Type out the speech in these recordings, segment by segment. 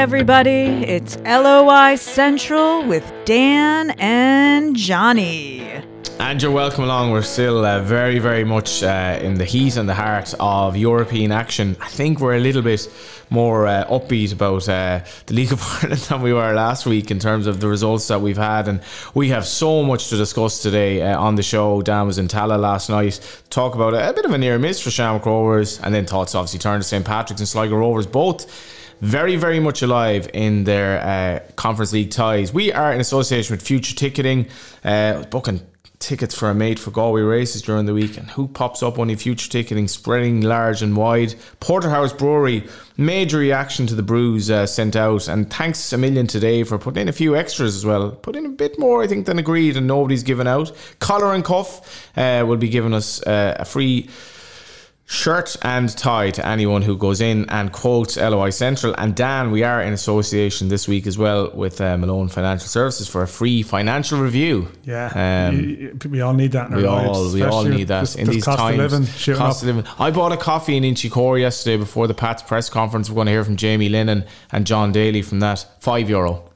everybody. It's LOI Central with Dan and Johnny. And you're welcome along. We're still uh, very, very much uh, in the heat and the heart of European action. I think we're a little bit more uh, upbeat about uh, the League of Ireland than we were last week in terms of the results that we've had. And we have so much to discuss today uh, on the show. Dan was in Tallaght last night. Talk about a, a bit of a near miss for Shamrock Rovers, and then thoughts obviously turned to St Patrick's and Sligo Rovers, both very, very much alive in their uh, Conference League ties. We are in association with Future Ticketing, uh, booking tickets for a mate for Galway races during the week. And who pops up? Only Future Ticketing, spreading large and wide. Porterhouse Brewery, major reaction to the brews uh, sent out. And thanks a million today for putting in a few extras as well. Put in a bit more, I think, than agreed, and nobody's given out. Collar and Cuff uh, will be giving us uh, a free shirt and tie to anyone who goes in and quotes LOI Central. And Dan, we are in association this week as well with uh, Malone Financial Services for a free financial review. Yeah, um, we all need that. In we our all lives, we all need that in these cost times. Of living, cost up. of living. I bought a coffee in Inchicore yesterday before the Pats press conference. We're going to hear from Jamie Lennon and John Daly from that. Five euro.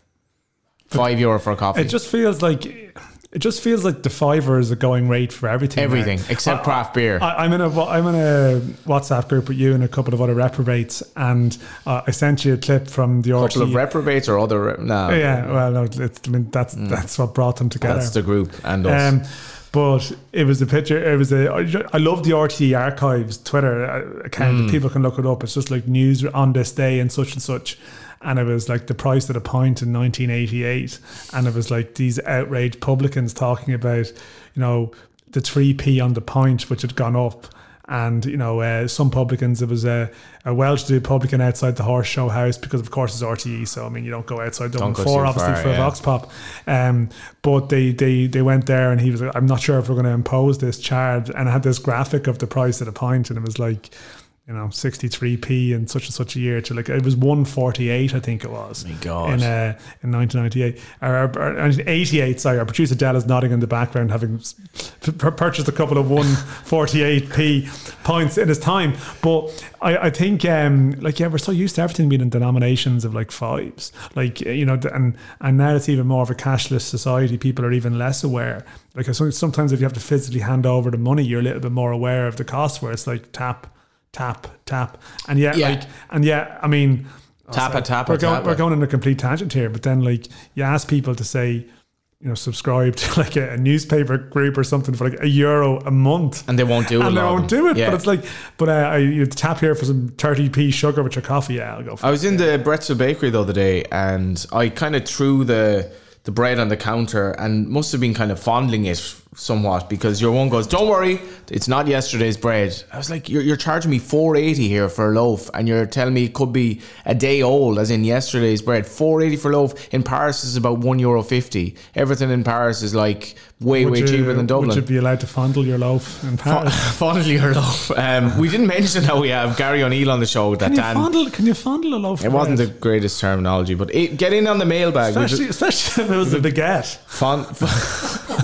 Five euro for a coffee. It just feels like it just feels like the fiver is a going rate for everything. now. Everything except I- craft beer. I, I'm in a I'm in a WhatsApp group with you and a couple of other reprobates, and uh, I sent you a clip from the couple of reprobates or other. Re- no, yeah, well, no, it's, I mean that's that's what brought them together. Mm. that's the group and us. Um, but it was a picture. It was a. I love the RTE archives Twitter uh, account. Mm. People can look it up. It's just like news on this day and such and such. And it was like the price at a pint in 1988, and it was like these outraged publicans talking about, you know, the three p on the pint which had gone up. And you know, uh, some publicans. It was a, a well-to-do publican outside the Horse Show House because, of course, it's RTE. So I mean, you don't go outside Dublin go Four, too obviously, far, for a yeah. box pop. Um, but they, they they went there and he was like, I'm not sure if we're going to impose this charge. And I had this graphic of the price at the pint and it was like, you know, 63p in such and such a year to like, it was 148, I think it was. My God. In, uh, in 1998. Or, or, or 88, sorry. Our producer Dell is nodding in the background, having p- purchased a couple of 148p points in his time. But I, I think, um, like, yeah, we're so used to everything being in denominations of like fives. Like, you know, and, and now it's even more of a cashless society. People are even less aware. Like, sometimes if you have to physically hand over the money, you're a little bit more aware of the cost where it's like tap, tap, tap. And yet, Yeah. like, and yet, I mean, tap sorry, tappa, we're going, we're going on a complete tangent here, but then like you ask people to say, you know, subscribe to like a, a newspaper group or something for like a euro a month. And they won't do it, And they a won't do it. Yeah. But it's like, but uh, I, you tap here for some 30p sugar with your coffee. Yeah, I'll go for I it. was in the Bretzel Bakery the other day, and I kind of threw the the bread on the counter, and must have been kind of fondling it somewhat because your one goes, "Don't worry, it's not yesterday's bread." I was like, "You're, you're charging me four eighty here for a loaf, and you're telling me it could be a day old, as in yesterday's bread. Four eighty for a loaf in Paris is about one euro fifty. Everything in Paris is like way Would way you- cheaper than Dublin." Would you be allowed to fondle your loaf in Paris? Fondly her loaf. Um, we didn't mention how we have Gary O'Neill on the show. That Can you, Dan. fondle, can you fondle a loaf? It wasn't the greatest terminology, but it, get in on the mailbag. Especially, just- especially if it was a baguette. Fun.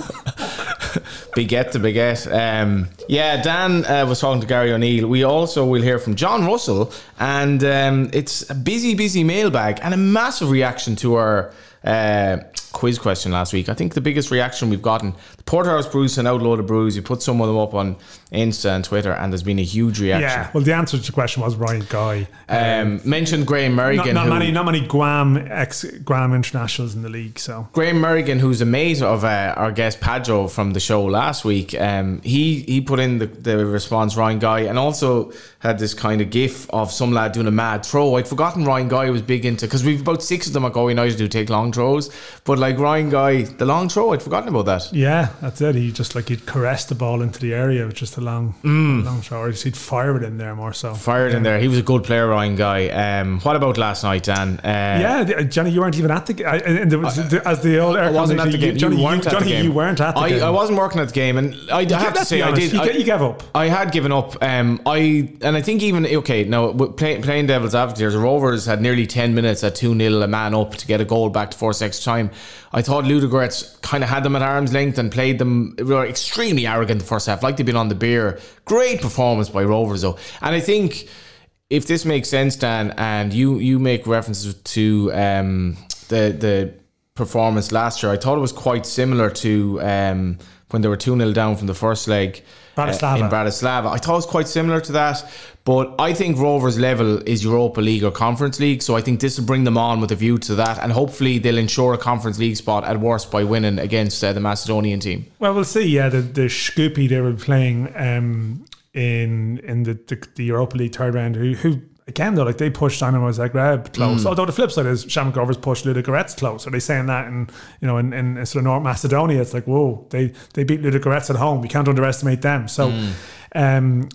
Baguette to baguette. Um, yeah, Dan uh, was talking to Gary O'Neill. We also will hear from John Russell, and um, it's a busy, busy mailbag and a massive reaction to our uh, quiz question last week. I think the biggest reaction we've gotten. The Porterhouse Brews sent out a load of brews. You put some of them up on Insta and Twitter, and there's been a huge reaction. Yeah. Well, the answer to the question was Ryan Guy. Um, mentioned Graham Merrigan. not, not who- many, not many Guam ex Guam internationals in the league. So Graham Merrigan, who's a mate of uh, our guest Padjo from the show last week, um, he he put in the, the response Ryan Guy and also had this kind of gif of some lad doing a mad throw. I'd forgotten Ryan Guy was big into because we've about six of them at Galway United who take long throws, but like Ryan Guy, the long throw, I'd forgotten about that. yeah, that's it. He just like he'd caress the ball into the area with just a long, Mm. long throw, or he'd fire it in there more so. Fired in there. He was a good player, Ryan Guy. Um, what about last night, Dan? Uh, Yeah, the- Johnny, you weren't even at the game. And there was, the- as the old I wasn't at the game. Johnny, you weren't at Johnny, the game. you weren't at the I, game. I wasn't working at the game, and I, I have to say I did. You, I, you gave up. I had given up. Um, I and I think even okay now w- play, playing devil's advocate, the Rovers had nearly ten minutes at two 0 a man up to get a goal back to four six time. I thought Ludogorets kind of had them at arm's length and played them. Were extremely arrogant the first half, like they'd been on the beer. Great performance by Rovers though, and I think if this makes sense, Dan, and you you make references to um, the the performance last year, I thought it was quite similar to um, when they were 2 0 down from the first leg uh, Bratislava. in Bratislava. I thought it was quite similar to that, but I think Rovers' level is Europa League or Conference League, so I think this will bring them on with a view to that, and hopefully they'll ensure a Conference League spot at worst by winning against uh, the Macedonian team. Well, we'll see. Yeah, the the Shkupi they were playing um, in in the, the the Europa League third round. Who who again though like they pushed Dynamo Zagreb close. Although the flip side is Shamrock Rovers pushed Ludogorets close. Are they saying that in you know in, in sort of North Macedonia? It's like whoa, they they beat Ludogorets at home. We can't underestimate them. So. Um,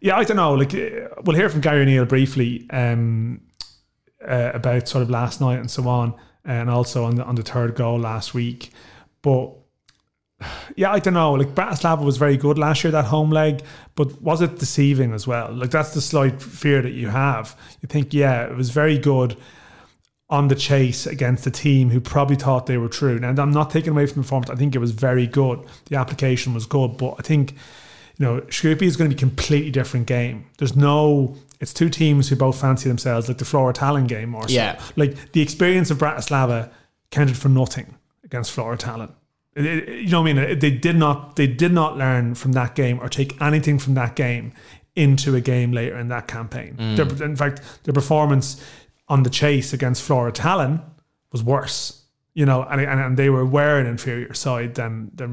yeah, I don't know. Like, uh, we'll hear from Gary O'Neill briefly um, uh, about sort of last night and so on, and also on the on the third goal last week. But yeah, I don't know. Like Bratislava was very good last year that home leg, but was it deceiving as well? Like that's the slight fear that you have. You think, yeah, it was very good on the chase against a team who probably thought they were true. And I'm not taking away from the performance. I think it was very good. The application was good, but I think you know Shkupi is going to be a completely different game. There's no. It's two teams who both fancy themselves like the Flora Tallinn game or so. Yeah. Like the experience of Bratislava counted for nothing against Flora Tallinn. It- you know what I mean? They did not. They did not learn from that game or take anything from that game into a game later in that campaign. Mm. Their, in fact, their performance on the chase against Flora Tallinn was worse. You know, and, and, and they were were an inferior side than than.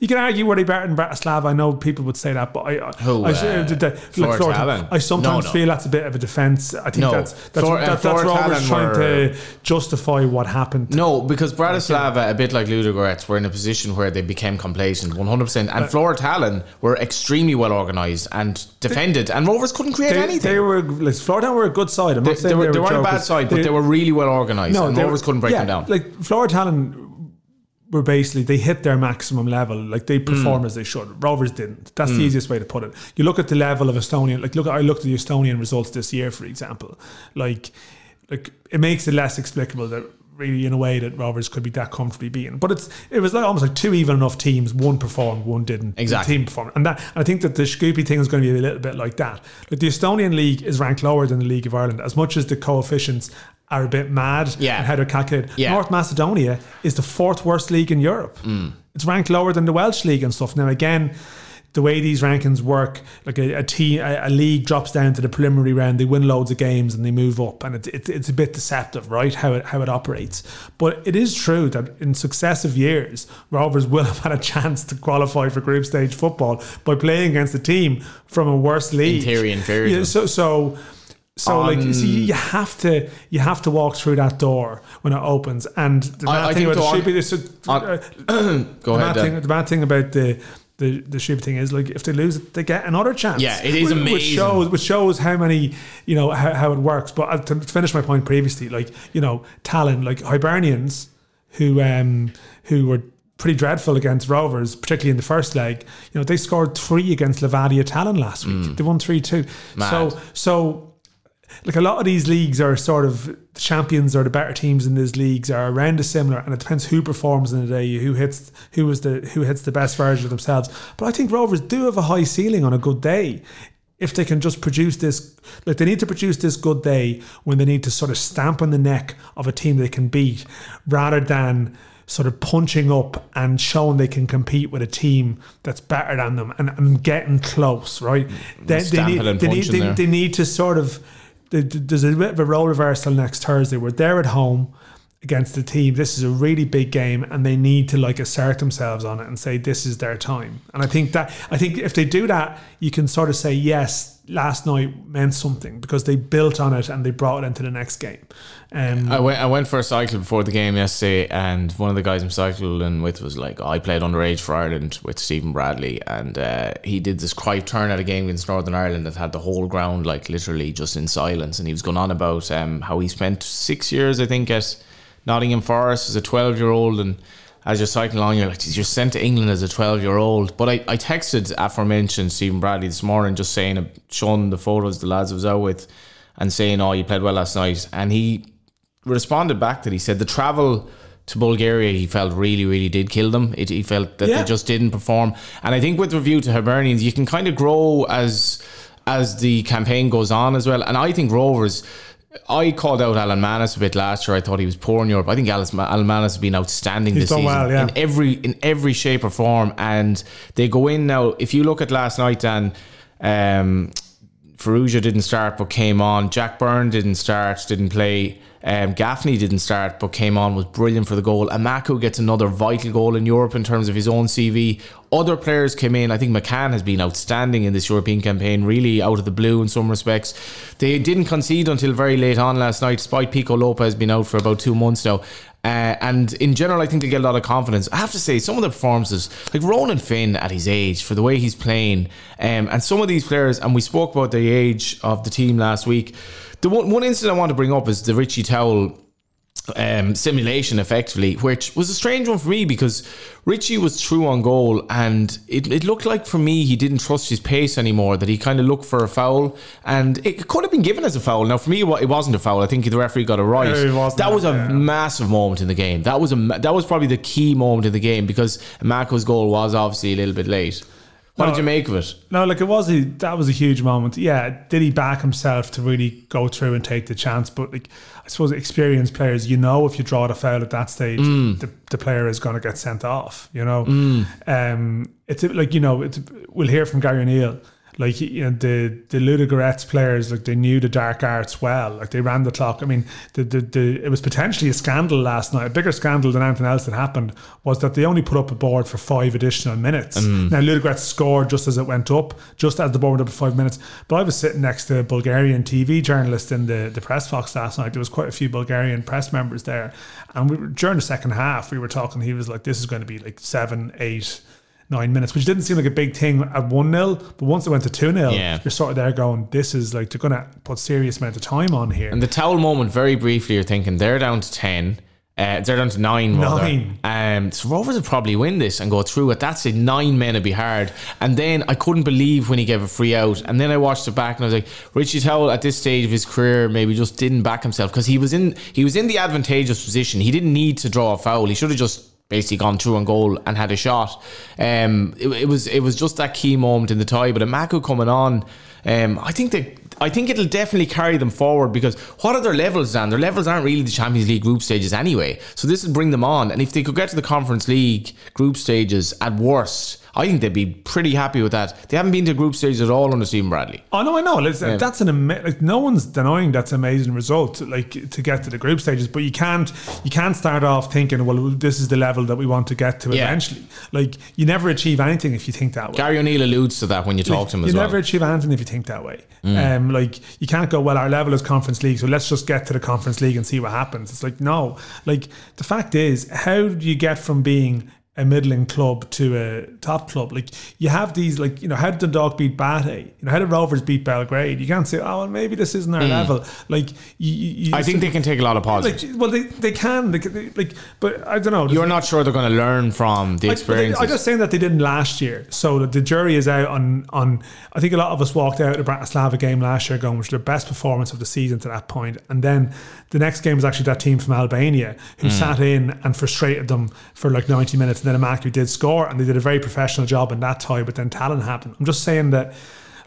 You can argue were they better than Bratislava? I know people would say that, but I, I, Who, I, uh, the- the- Tallinn? I sometimes No, no. feel that's a bit of a defence. I think No. that's that's, Flora- that, uh, that's Tallinn trying were- to justify what happened. No, because Bratislava, a bit like Ludogorets, were in a position where they became complacent 100%. And Flora Tallinn were extremely well organised and defended, and Rovers couldn't create They, anything. they were like Flora were a good side. I'm They, not saying they were, they, they were weren't a bad side, but they, were really well organised, and Rovers couldn't break yeah, them down. Like Flora Tallinn were basically they hit their maximum level. Like they Hmm. performed as they should. Rovers didn't. That's the easiest way to put it. You look at the level of Estonian. Like look, I looked at the Estonian results this year, for example. Like, like it makes it less explicable that. Really, in a way that Rovers could be that comfortably beaten, but it's it was like almost like two even enough teams. One performed, one didn't. The Exactly. team performed, and that I think that the Shkupi thing is going to be a little bit like that. Like the Estonian league is ranked lower than the League of Ireland, as much as the coefficients are a bit mad Yeah. and how they're calculated. Yeah. North Macedonia is the fourth worst league in Europe. Mm. It's ranked lower than the Welsh league and stuff. Now again, the way these rankings work, like a, a team, a, a league drops down to the preliminary round, they win loads of games and they move up, and it's it's, it's a bit deceptive, right? How it how it operates. But it is true that in successive years, Rovers will have had a chance to qualify for group stage football by playing against a team from a worse league. theory, inferior Yeah, them. so so. So like you see, you have to you have to walk through that door when it opens, and the I- bad I thing think about the Shrewsbury, uh, Go the ahead, bad thing, the bad thing about the the the Shrewsbury thing is like if they lose it, they get another chance. Yeah, it is Which- Which shows which shows how many you know how, how it works. But uh, to finish my point previously, like you know, Tallinn, like Hibernians, who um who were pretty dreadful against Rovers, particularly in the first leg. You know, they scored three against Levadia Tallinn last week. They won three two. Mm. Mad. So so like a lot of these leagues are sort of the champions or the better teams in these leagues are around a similar and it depends who performs in the day who hits who is the who hits the best version of themselves. But I think Rovers do have a high ceiling on a good day. If they can just produce this like they need to produce this good day when they need to sort of stamp on the neck of a team they can beat rather than sort of punching up and showing they can compete with a team that's better than them and, and getting close right? They, they need, they, need, they, need to sort of there's a bit of a role reversal next Thursday. We're there at home against the team. This is a really big game, and they need to like assert themselves on it and say this is their time. And I think that I think if they do that, you can sort of say yes. Last night meant something because they built on it and they brought it into the next game. Um, I went, I went for a cycle before the game yesterday, and one of the guys I'm cycling with was like, I played underage for Ireland with Stephen Bradley, and uh, he did this quiet turn at a game against Northern Ireland that had the whole ground like literally just in silence, and he was going on about um, how he spent six years, I think, at Nottingham Forest as a 12 year old, and as you're cycling along, you're like, "Geez, you're sent to England as a 12 year old. But I, I texted aforementioned Stephen Bradley this morning, just saying, uh, showing the photos the lads I was out with, and saying, "Oh, you played well last night," and he responded back that he said the travel to Bulgaria he felt really really did kill them it, he felt that Yeah. they just didn't perform and I think with review to Hibernians you can kind of grow as as the campaign goes on as well. And I think Rovers. I called out Alan Mannus a bit last year. I thought he was poor in Europe. I think Alan Alan Mannus has been outstanding He's this season well, yeah. in every in every shape or form. And they go in now. If you look at last night, Dan, um, Farrugia didn't start but came on. Jack Byrne didn't start, didn't play. Um, Gaffney didn't start but came on, was brilliant for the goal. Emakhu gets another vital goal in Europe in terms of his own CV. Other players came in. I think McCann has been outstanding in this European campaign, really out of the blue in some respects. They didn't concede until very late on last night, despite Pico Lopes being out for about two months now. Uh, and in general, I think they get a lot of confidence. I have to say, some of the performances, like Ronan Finn at his age, for the way he's playing, um, and some of these players, and we spoke about the age of the team last week. The one, one incident I want to bring up is the Richie Towell um, simulation, effectively, which was a strange one for me because Richie was true on goal, and it, it looked like for me he didn't trust his pace anymore. That he kind of looked for a foul, and it could have been given as a foul. Now, for me, it wasn't a foul. I think the referee got it right. Wasn't that was a yeah. massive moment in the game. That was a that was probably the key moment in the game because Mako's goal was obviously a little bit late. What No, did you make of it? No, like it was a, that was a huge moment. Yeah, did he back himself to really go through and take the chance? But like I suppose experienced players, you know, if you draw the foul at that stage, the, the player is going to get sent off. You know, um, it's like you know, it's we'll hear from Gary O'Neill. Like you know, the the Ludogorets players, like they knew the dark arts well. Like they ran the clock. I mean, the, the the it was potentially a scandal last night. A bigger scandal than anything else that happened was that they only put up a board for five additional minutes. Mm. Now Ludogorets scored just as it went up, just as the board went up for five minutes. But I was sitting next to a Bulgarian TV journalist in the the press box last night. There was quite a few Bulgarian press members there, and we were, during the second half we were talking. He was like, "This is going to be like seven, eight." Nine minutes, which didn't seem like a big thing at 1 0, but once it went to 2 0, Yeah. you're sort of there going, This is like, they're going to put serious amount of time on here. And the Towell moment, very briefly, you're thinking they're down to ten. Uh, they're down to nine. rather. Nine. Um, so Rovers would probably win this and go through it. That's it. Nine men would be hard. And then I couldn't believe when he gave a free out. And then I watched it back and I was like, Richie Towell at this stage of his career maybe just didn't back himself because he was in he was in the advantageous position. He didn't need to draw a foul. He should have just basically gone through on goal and had a shot. Um, it, it was it was just that key moment in the tie. But Emakhu coming on, um, I think that I think it'll definitely carry them forward because what are their levels, Dan? Their levels aren't really the Champions League group stages anyway. So this will bring them on. And if they could get to the Conference League group stages at worst, I think they'd be pretty happy with that. They haven't been to group stages at all under Stephen Bradley. Oh no, I know. Listen, That's an ama- like no one's denying that's an amazing result. Like to get to the group stages, but you can't you can't start off thinking, well, this is the level that we want to get to Yeah. eventually. Like you never achieve anything if you think that way. Gary O'Neill alludes to that when you talk to him you as well. Mm. never achieve anything if you think that way. Um, like you can't go, well, our level is conference league, so let's just get to the conference league and see what happens. It's like no. Like the fact is, how do you get from being a middling club to a top club? Like you have these, like you know, how did Dundalk beat BATE? You know, how did Rovers beat Belgrade? You can't say, oh, well, maybe this isn't our level. Like you, you, Mm. I think they can take a lot of positives. like, well, they, they can, they, can- like, but I don't know. You're not sure they're going to learn from the experience. I'm just saying that they didn't last year. So the jury is out on on. I think a lot of us walked out of the Bratislava game last year going, which was their best performance of the season to that. And then the next game was actually that team from Albania who sat in and frustrated them for like 90 minutes. And then Emakhu did score, and they did a very professional job in that tie. But then talent happened. I'm just saying that,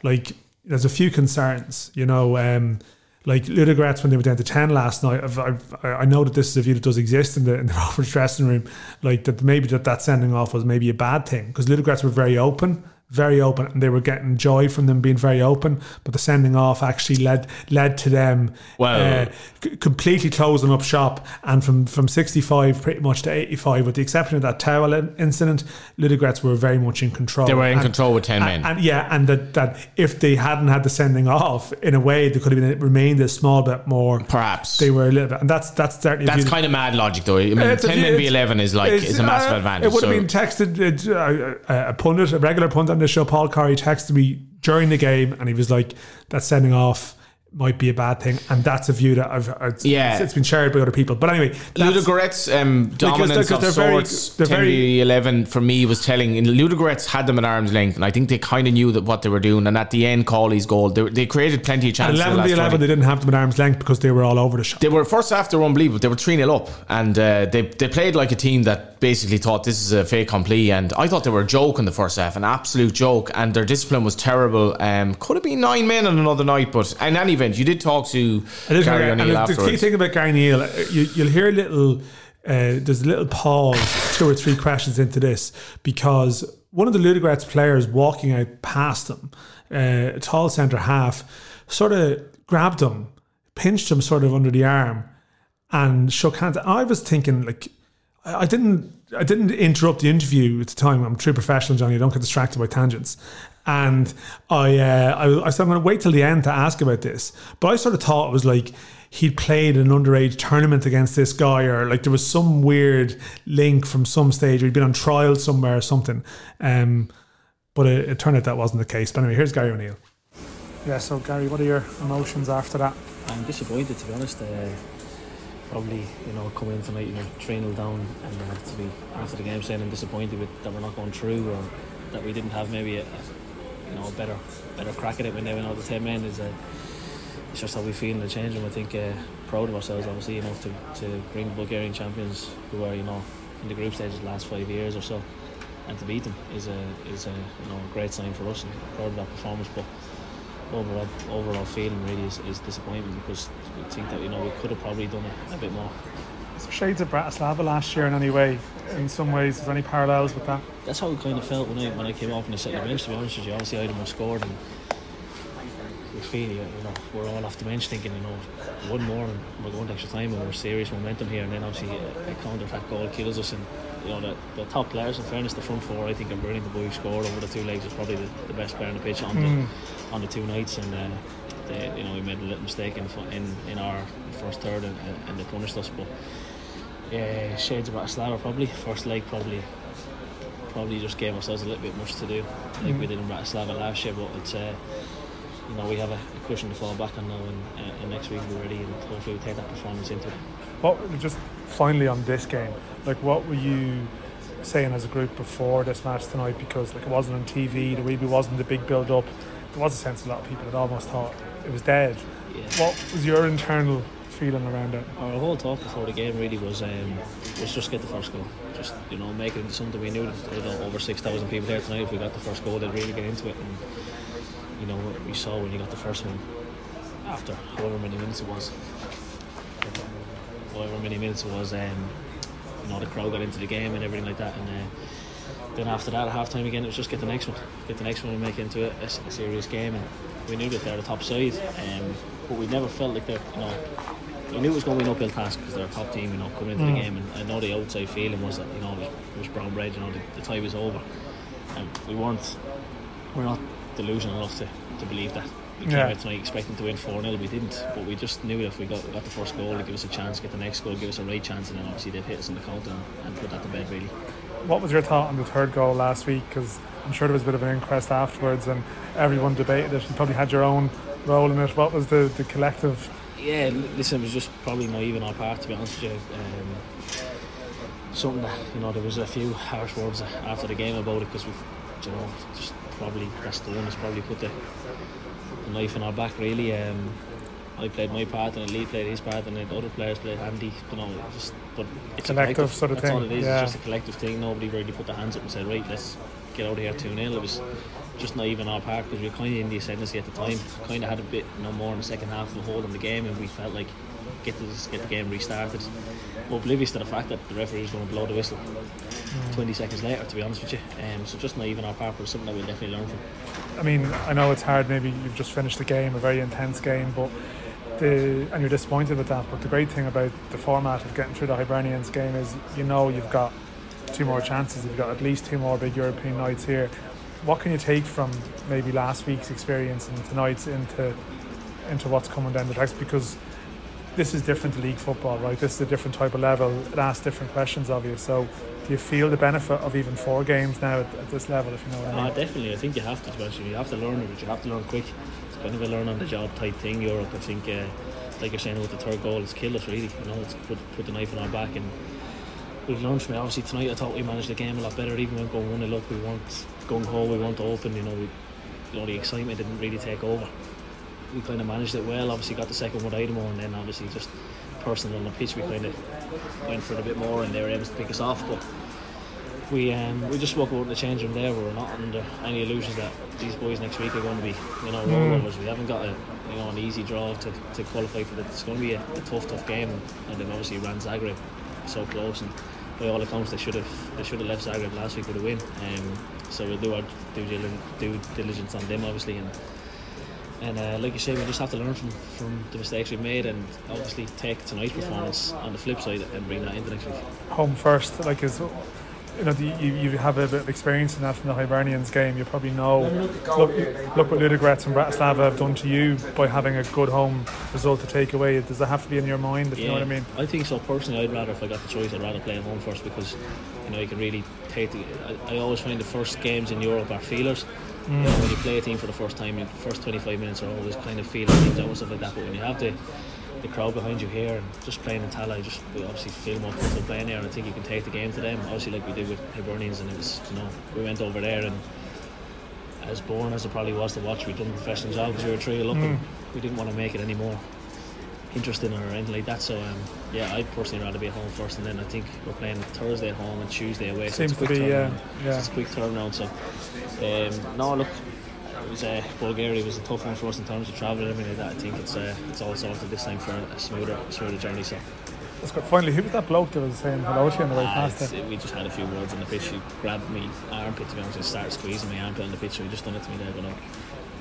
like, there's a few concerns. You know. Um, like Ludogorets when they were down to ten last night. I've, I've, I know that this is a view that does exist in the in the Rovers dressing room. Like that, maybe that that sending off was maybe a bad thing because Ludogorets were very open, very open, and they were getting joy from them being very open. But the sending off actually led led to them Well- uh, c- completely closing up shop. And from from sixty five pretty much to eighty five, with the exception of that Towell in- incident, Ludogorets were very much in control. They were in And- control with 10 and- men. and yeah, and that, that if they hadn't had the sending off, in a way, they could have been remained a small bit more. Perhaps. they were a little bit, and that's that's certainly. That's kind of mad logic, though. I mean, It's a- 10 men v11 is like it's, is a massive uh, advantage. It would have so- been texted. Uh, a, a pundit, a regular pundit the show, Paul Curry, texted me during the game, and he was like, that's sending off." Might be a bad thing, and that's a view that I've, I've Yeah. it's, it's been shared by other people. But anyway, Ludogorets um, dominance because of they're very- sorts, they're 10 very- 11 for me was telling. And Ludogorets had them at arm's length, and I think they kind of knew that what they were doing. And at the end, Cawley's goal, they, they created plenty of chances. in the eleven, 20. they didn't have them at arm's length because they were all over the shop. They were first half. They were unbelievable. They were three 0 up, and uh, they they played like a team that basically thought this is a fait accompli. And I thought they were a joke in the first half, an absolute joke. And their discipline was terrible. Um, could have been nine men on another night, but in any event, you did talk to Gary O'Neill and the key thing about Gary Neal, uh, you, you'll hear a little. Uh, there's a little pause, two or three questions into this because one of the Ludogorets players walking out past him, uh, a tall centre half, sort of grabbed him, pinched him sort of under the arm, and shook hands. I was thinking like. I I didn't. I didn't interrupt the interview at the time. I'm a true professional, Johnny. I don't get distracted by tangents. And I, uh, I, I said I'm going to wait till the end to ask about this. But I sort of thought it was like he'd played an underage tournament against this guy, or like there was some weird link from some stage, or he'd been on trial somewhere or something. Um, but it, it turned out that wasn't the case. But anyway, here's Gary O'Neill. Yeah. So Gary, what are your emotions after that? I'm disappointed to be honest. Uh, probably, you know, coming in tonight, you know, 3 0 down, and uh, to be after the game saying I'm disappointed with that we're not going through, or that we didn't have maybe a, a you know better better crack at it when they went out the ten men is. Uh, it's just how we feel in the change room. I think uh, proud of ourselves, obviously, you know, to, to bring the Bulgarian champions who are, you know, in the group stages the last five years or so, and to beat them is a is a you know a great sign for us and proud of that performance. But overall overall feeling really is, is disappointment because we think that you know we could have probably done a bit more. Shades of Bratislava last year in any way. In some ways, is there any parallels with that? That's how it kind of felt when I when I came off and I sat on the bench. To be honest with you, obviously I had more scored and we feel you know we're all off the bench thinking you know one more and we're going to extra time and we're serious momentum here and then obviously a, a counter attack goal kills us and you know the, the top players in fairness the front four I think are brilliant the boy who scored over the two legs is probably the, the best player on the pitch on the hmm. on the two nights and uh, they, you know we made a little mistake in in, in our first third and, and, and they punished us but yeah shades of Bratislava probably first leg probably probably just gave ourselves a little bit much to do like we did in Bratislava last year but it's uh, you know we have a, a cushion to fall back on now and, uh, and next week we're ready and hopefully we'll take that performance into it What just finally on this game, like what were you saying as a group before this match tonight? Because like it wasn't on TV, the maybe wasn't the big build up. There was a sense a lot of people had almost thought it was dead. yeah What was your internal feeling around it? Our whole talk before the game really was um, was just get the first goal. Just you know, make it into something we knew that you know, over six thousand people there tonight. If we got the first goal, they'd really get into it. And you know, what we saw when you got the first one after however many minutes it was. However many minutes it was, um, you know, the crowd got into the game and everything like that. And uh, then after that, at half time again, it was just get the next one, get the next one and make it into a, a serious game. And we knew that they're the top side, um, but we never felt like they're, you know, we knew it was going to be an uphill task because they're a top team, you know, coming into the mm. game. And I know the outside feeling was that, you know, it was, it was brown bread, you know, the, the tie was over. And we weren't, we're not delusional enough to, to believe that. We came Yeah. out tonight expecting to win 4 0, we didn't. But we just knew if we got, got the first goal, to give us a chance, get the next goal, give us a right chance, and then obviously they'd hit us in the counter and, and put that to bed, really. What was your thought on the third goal last week? Because I'm sure there was a bit of an inquest afterwards, and everyone debated it. You probably had your own role in it. What was the, the collective? Yeah, listen, it was just probably naive on our part, to be honest with you. Um, something that, you know, there was a few harsh words after the game about it because we've, you know, just probably that's the one that's probably put the, the knife in our back, really. Um, I played my part and Lee played his part and then other players played Andy, you know, just, but it's a Collective collective sort of that's all thing, it is, yeah. it's just a collective thing. Nobody really put their hands up and said, right, let's get out of here 2 0. It was just naive on our part because we were kind of in the ascendancy at the time. Kind of had a bit no more in the second half of on the game, and we felt like get this, get the game restarted. Oblivious to the fact that the referee was going to blow the whistle 20 seconds later, to be honest with you. Um, so just naive on our part, but something that we'll definitely learn from. I mean, I know it's hard. Maybe you've just finished the game, a very intense game, but the and you're disappointed with that. But the great thing about the format of getting through the Hibernians game is you know you've got two more chances. You've got at least two more big European nights here. What can you take from maybe last week's experience and tonight's into into what's coming down the tracks? Because this is different to league football, right? This is a different type of level. It asks different questions of you. So, do you feel the benefit of even four games now at, at this level? If you know what I mean. Uh, definitely, I think you have to, especially you have to learn it, but you have to learn quick. It's kind of a learn on the job type thing. Europe, I think, uh, like you're saying with the third goal, it's killed us really. You know, it's put put the knife in our back and. We've learned from it. Obviously tonight, I thought we managed the game a lot better. Even when going one, a look, we weren't gung ho, we weren't open. You know, we, you know, the excitement didn't really take over. We kind of managed it well. Obviously, got the second one Aidomo, and then obviously just personal on the pitch, we kind of went for it a bit more, and they were able to pick us off. But we um, we just spoke about in the change room there. We were not under any illusions that these boys next week are going to be, you know, rollovers. We haven't got a you know an easy draw to, to qualify for it. It's going to be a, a tough, tough game, and they've obviously ran Zagreb so close, and by all accounts, they should have they should have left Zagreb last week with a win. Um, so we'll do our due, diligence on them, obviously, and. And uh, like you say, we just have to learn from, from the mistakes we've made, and obviously take tonight's performance on the flip side and bring that into next week. home first, like is you know, the- you, you have a bit of experience in that from the Hibernians game. You probably know. Look, look what Ludogorets and Bratislava have done to you by having a good home result to take away. Does that have to be in your mind? If you know what I mean. I think so. Personally, I'd rather, if I got the choice, I'd rather play at home first because you know you can really take the. I, I always find the first games in Europe are feelers. You know, mm. when you play a team for the first time, the first 25 minutes are always kind of feeling things out and stuff like that. But when you have the the crowd behind you here and just playing in Tallaght, just we obviously feel more comfortable playing there, and I think you can take the game to them. Obviously, like we did with Hibernians, and it was you know we went over there and as boring as it probably was to watch, we done a professional job because we were three up and we didn't want to make it any more interesting or anything like that. So um, yeah, I'd personally rather be at home first, and then I think we're playing Thursday at home and Tuesday away. So Seems it's a to quick be, yeah, turnaround. yeah. It's a quick turnaround. So um, no, look. It was, uh, Bulgaria was a tough one for us in terms of travel and everything like that. I think it's uh, it's all sorted this time for a smoother smoother journey. So That's good. Finally, who was that bloke that was saying hello to you on the way Ah, past there? we just had a few words on the pitch. He grabbed me armpit to be honest and started squeezing my armpit on the pitch. So he just done it to me there, but no, it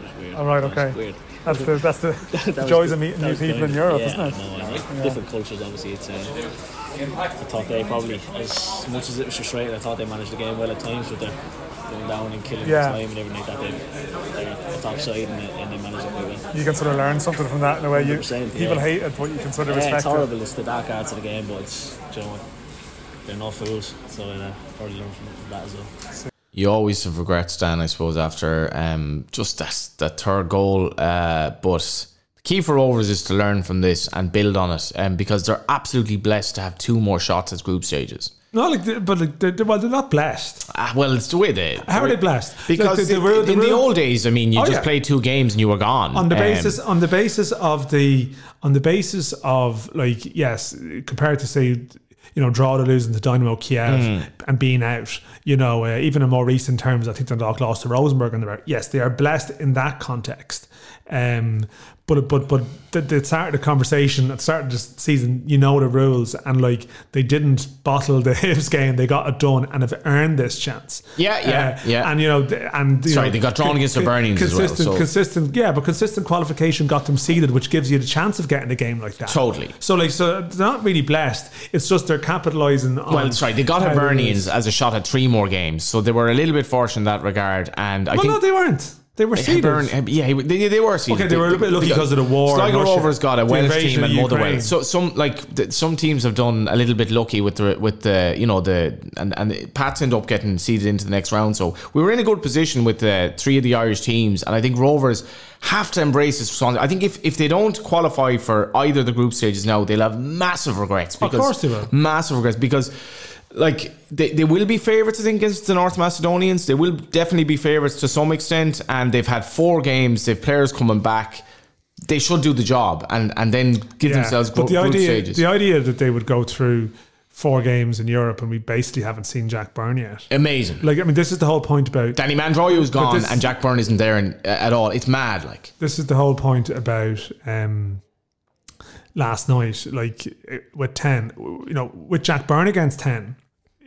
was weird. All right, okay. Weird. That's the that's the, That joys the- of meeting new people in Europe, yeah, isn't it? No, I like different cultures. Obviously, it's. Uh, I thought they probably, as much as it was frustrating, I thought they managed the game well at times with their going down and killing Yeah. time and everything like that. They, they're a top side and they, and they managed it quite well. You can sort of learn something from that in a way. You people yeah. hate it, but you can sort of Yeah, respect it's it. horrible. It's the dark arts of the game, but it's do you know what? They're not fools, so uh, probably learn from that as well. You always have regrets, Dan, I suppose, after um, just that, that third goal. Uh, but the key for Rovers is to learn from this and build on it um, because they're absolutely blessed to have two more shots at group stages. No, like, they- but like, they're, well, they're not blessed. Ah, well, it's the way they. How are they blessed? Because Like, the- the in- the the old days, I mean, you Oh, just yeah. played two games and you were gone. on the basis, Um, on the basis of the on the basis of like yes compared to say you know draw to losing to Dynamo Kiev Hmm. and being out you know uh, even in more recent terms I think Dundalk lost to Rosenborg and were yes they are blessed in that context um but but but the, the start of the conversation at the start of the season you know the rules and like they didn't bottle the Hibs game they got it done and have earned this chance Yeah, yeah, Uh, yeah. and you know and you Sorry, know, they got drawn against the Burnians as well, consistent so- consistent yeah but consistent qualification got them seeded which gives you the chance of getting a game like that Totally. so like so they're not really blessed it's just they're capitalizing on Well, sorry, they got is. Hibernians as a shot at three more games, so they were a little bit fortunate in that regard. And I well think no they weren't they were seeded Hibernian, yeah, they, they were seeded. Okay, they were a little bit lucky because of the war Sligo Rovers got a Welsh team and Motherwell. So some like some teams have done a little bit lucky with the with the you know the and and Pats end up getting seeded into the next round. So we were in a good position with the three of the Irish teams, and I think Rovers have to embrace this. responsibility. I think if if they don't qualify for either of the group stages now, they'll have massive regrets. Because, course they will. massive regrets because like they, they will be favourites I think against the North Macedonians. They will definitely be favourites to some extent and they've had four games. They've players coming back. They should do the job and and then give Yeah, themselves but the group idea stages. the idea that they would go through four games in Europe and we basically haven't seen Jack Byrne yet. Amazing. Like I mean this is the whole point about Danny Mandroiu's gone this- and Jack Byrne isn't there in, at all. It's mad like. This is the whole point about um, last night. Like eh, with ten, you know, with Jack Byrne against ten.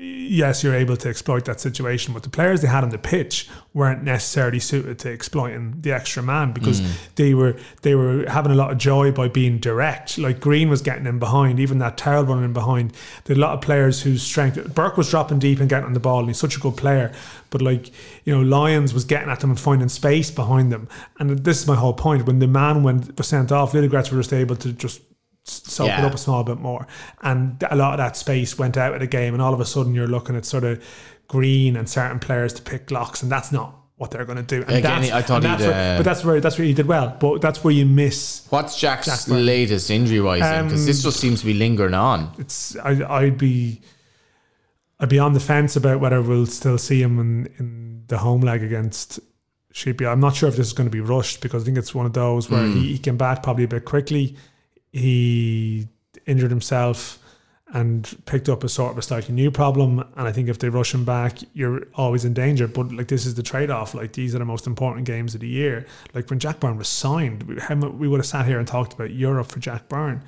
Yes, you're able to exploit that situation, but the players they had on the pitch weren't necessarily suited to exploiting the extra man because mm. they were they were having a lot of joy by being direct. Like Greene was getting in behind, even that Terrell running in behind. There are a lot of players whose strength. Burke was dropping deep and getting on the ball, and he's such a good player. But like you know, Lyons was getting at them and finding space behind them. And this is my whole point. When the man went was sent off, Ludogorets were just able to just soak it up a small bit more. And a lot of that space went out of the game, and all of a sudden you're looking at sort of green and certain players to pick locks, and that's not what they're going to do. And Again, that's- I thought that's where- uh, but that's where that's where he did well. But that's where you miss. What's Jack's Jack latest injury wise? Because Um, this just seems to be lingering on. It's I, I'd be I'd be on the fence about whether we'll still see him in, in the home leg against Shkupi. I'm not sure if this is going to be rushed because I think it's one of those where Hmm. he, he came back probably a bit quickly. He injured himself and picked up a sort of a slightly new problem. And I think if they rush him back, you're always in danger. But like this is the trade off. Like these are the most important games of the year. Like when Jack Byrne was signed, we, how mu- we would have sat here and talked about Europe for Jack Byrne.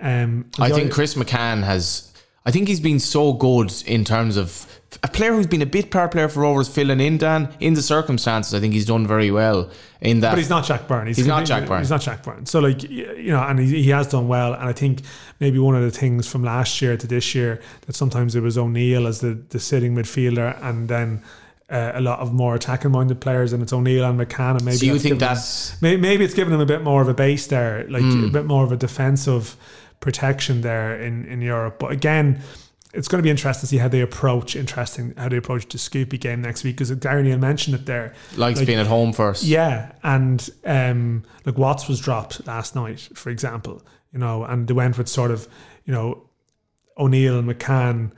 Um, I think Chris McCann has. I think he's been so good in terms of a player who's been a bit power player for Rovers, filling in Dan in the circumstances. I think he's done very well in that. But he's not Jack Byrne. He's not Jack Byrne. He's not Jack Byrne. So like you know, and he, he has done well. And I think maybe one of the things from last year to this year that sometimes it was O'Neill as the the sitting midfielder, and then. Uh, a lot of more attacking minded players, and it's O'Neill and McCann. And maybe so you think that's May- maybe it's given him a bit more of a base there, like Hmm. a bit more of a defensive protection there in, in Europe. But again, it's going to be interesting to see how they approach interesting how they approach the Shkupi game next week because Gary Neal mentioned it there. likes Like, being at home first? Yeah, and um, like Watts was dropped last night, for example, you know, and they went with sort of you know O'Neill and McCann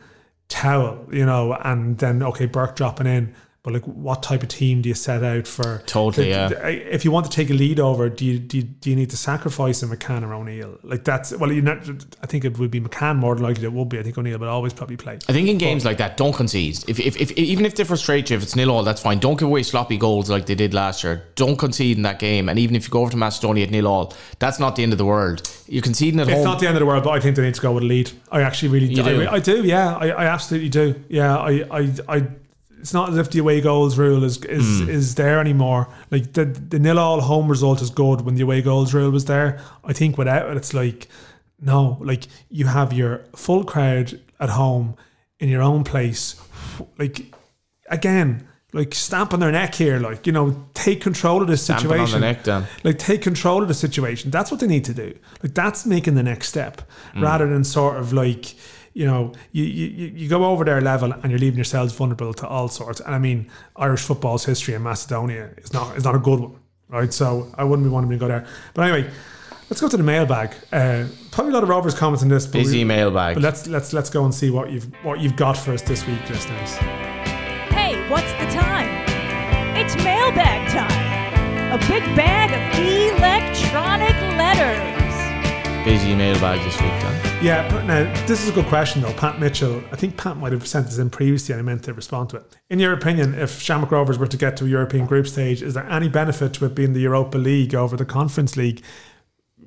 Towell, you know, and then okay Burke dropping in. But like, what type of team do you set out for? Totally, yeah. If you want to take a lead over, do you do you, do you need to sacrifice a McCann or O'Neill? Like that's well, you not. I think it would be McCann more than likely. It would be. I think O'Neill would always probably play. I think in games like that, don't concede. If, if, if even if they frustrate you, if it's nil all, that's fine. Don't give away sloppy goals like they did last year. Don't concede in that game. And even if you go over to Macedonia at nil all, that's not the end of the world. You're conceding at It's home. not the end of the world, but I think they need to go with a lead. I actually really do. do? I, I do. Yeah, I, I absolutely do. Yeah, I, I, I. It's not as if the away goals rule is is, Hmm. is there anymore. Like the the nil all home result is good when the away goals rule was there. I think without it, it's like no. Like you have your full crowd at home in your own place. Like again. Like stamp on their neck here, like you know, take control of this Stamping on the situation neck, Dan. like take control of the situation. That's what they need to do. Like that's making the next step, rather than sort of like you know you, you you go over their level and you're leaving yourselves vulnerable to all sorts. And I mean, Irish football's history in Macedonia is not is not a good one, right? So I wouldn't be wanting to go there. But anyway, let's go to the mailbag. Uh, probably a lot of Rovers comments in this, but, Busy we- mailbag. but let's let's let's go and see what you've what you've got for us this week, listeners. Hey, what's the time? It's mailbag time. A big bag of electronic letters. Busy mailbag this week, Dan. Yeah, but now this is a good question though. Pat Mitchell, I think Pat might have sent this in previously and I meant to respond to it. In your opinion, if Shamrock Rovers were to get to a European group stage, is there any benefit to it being the Europa League over the Conference League?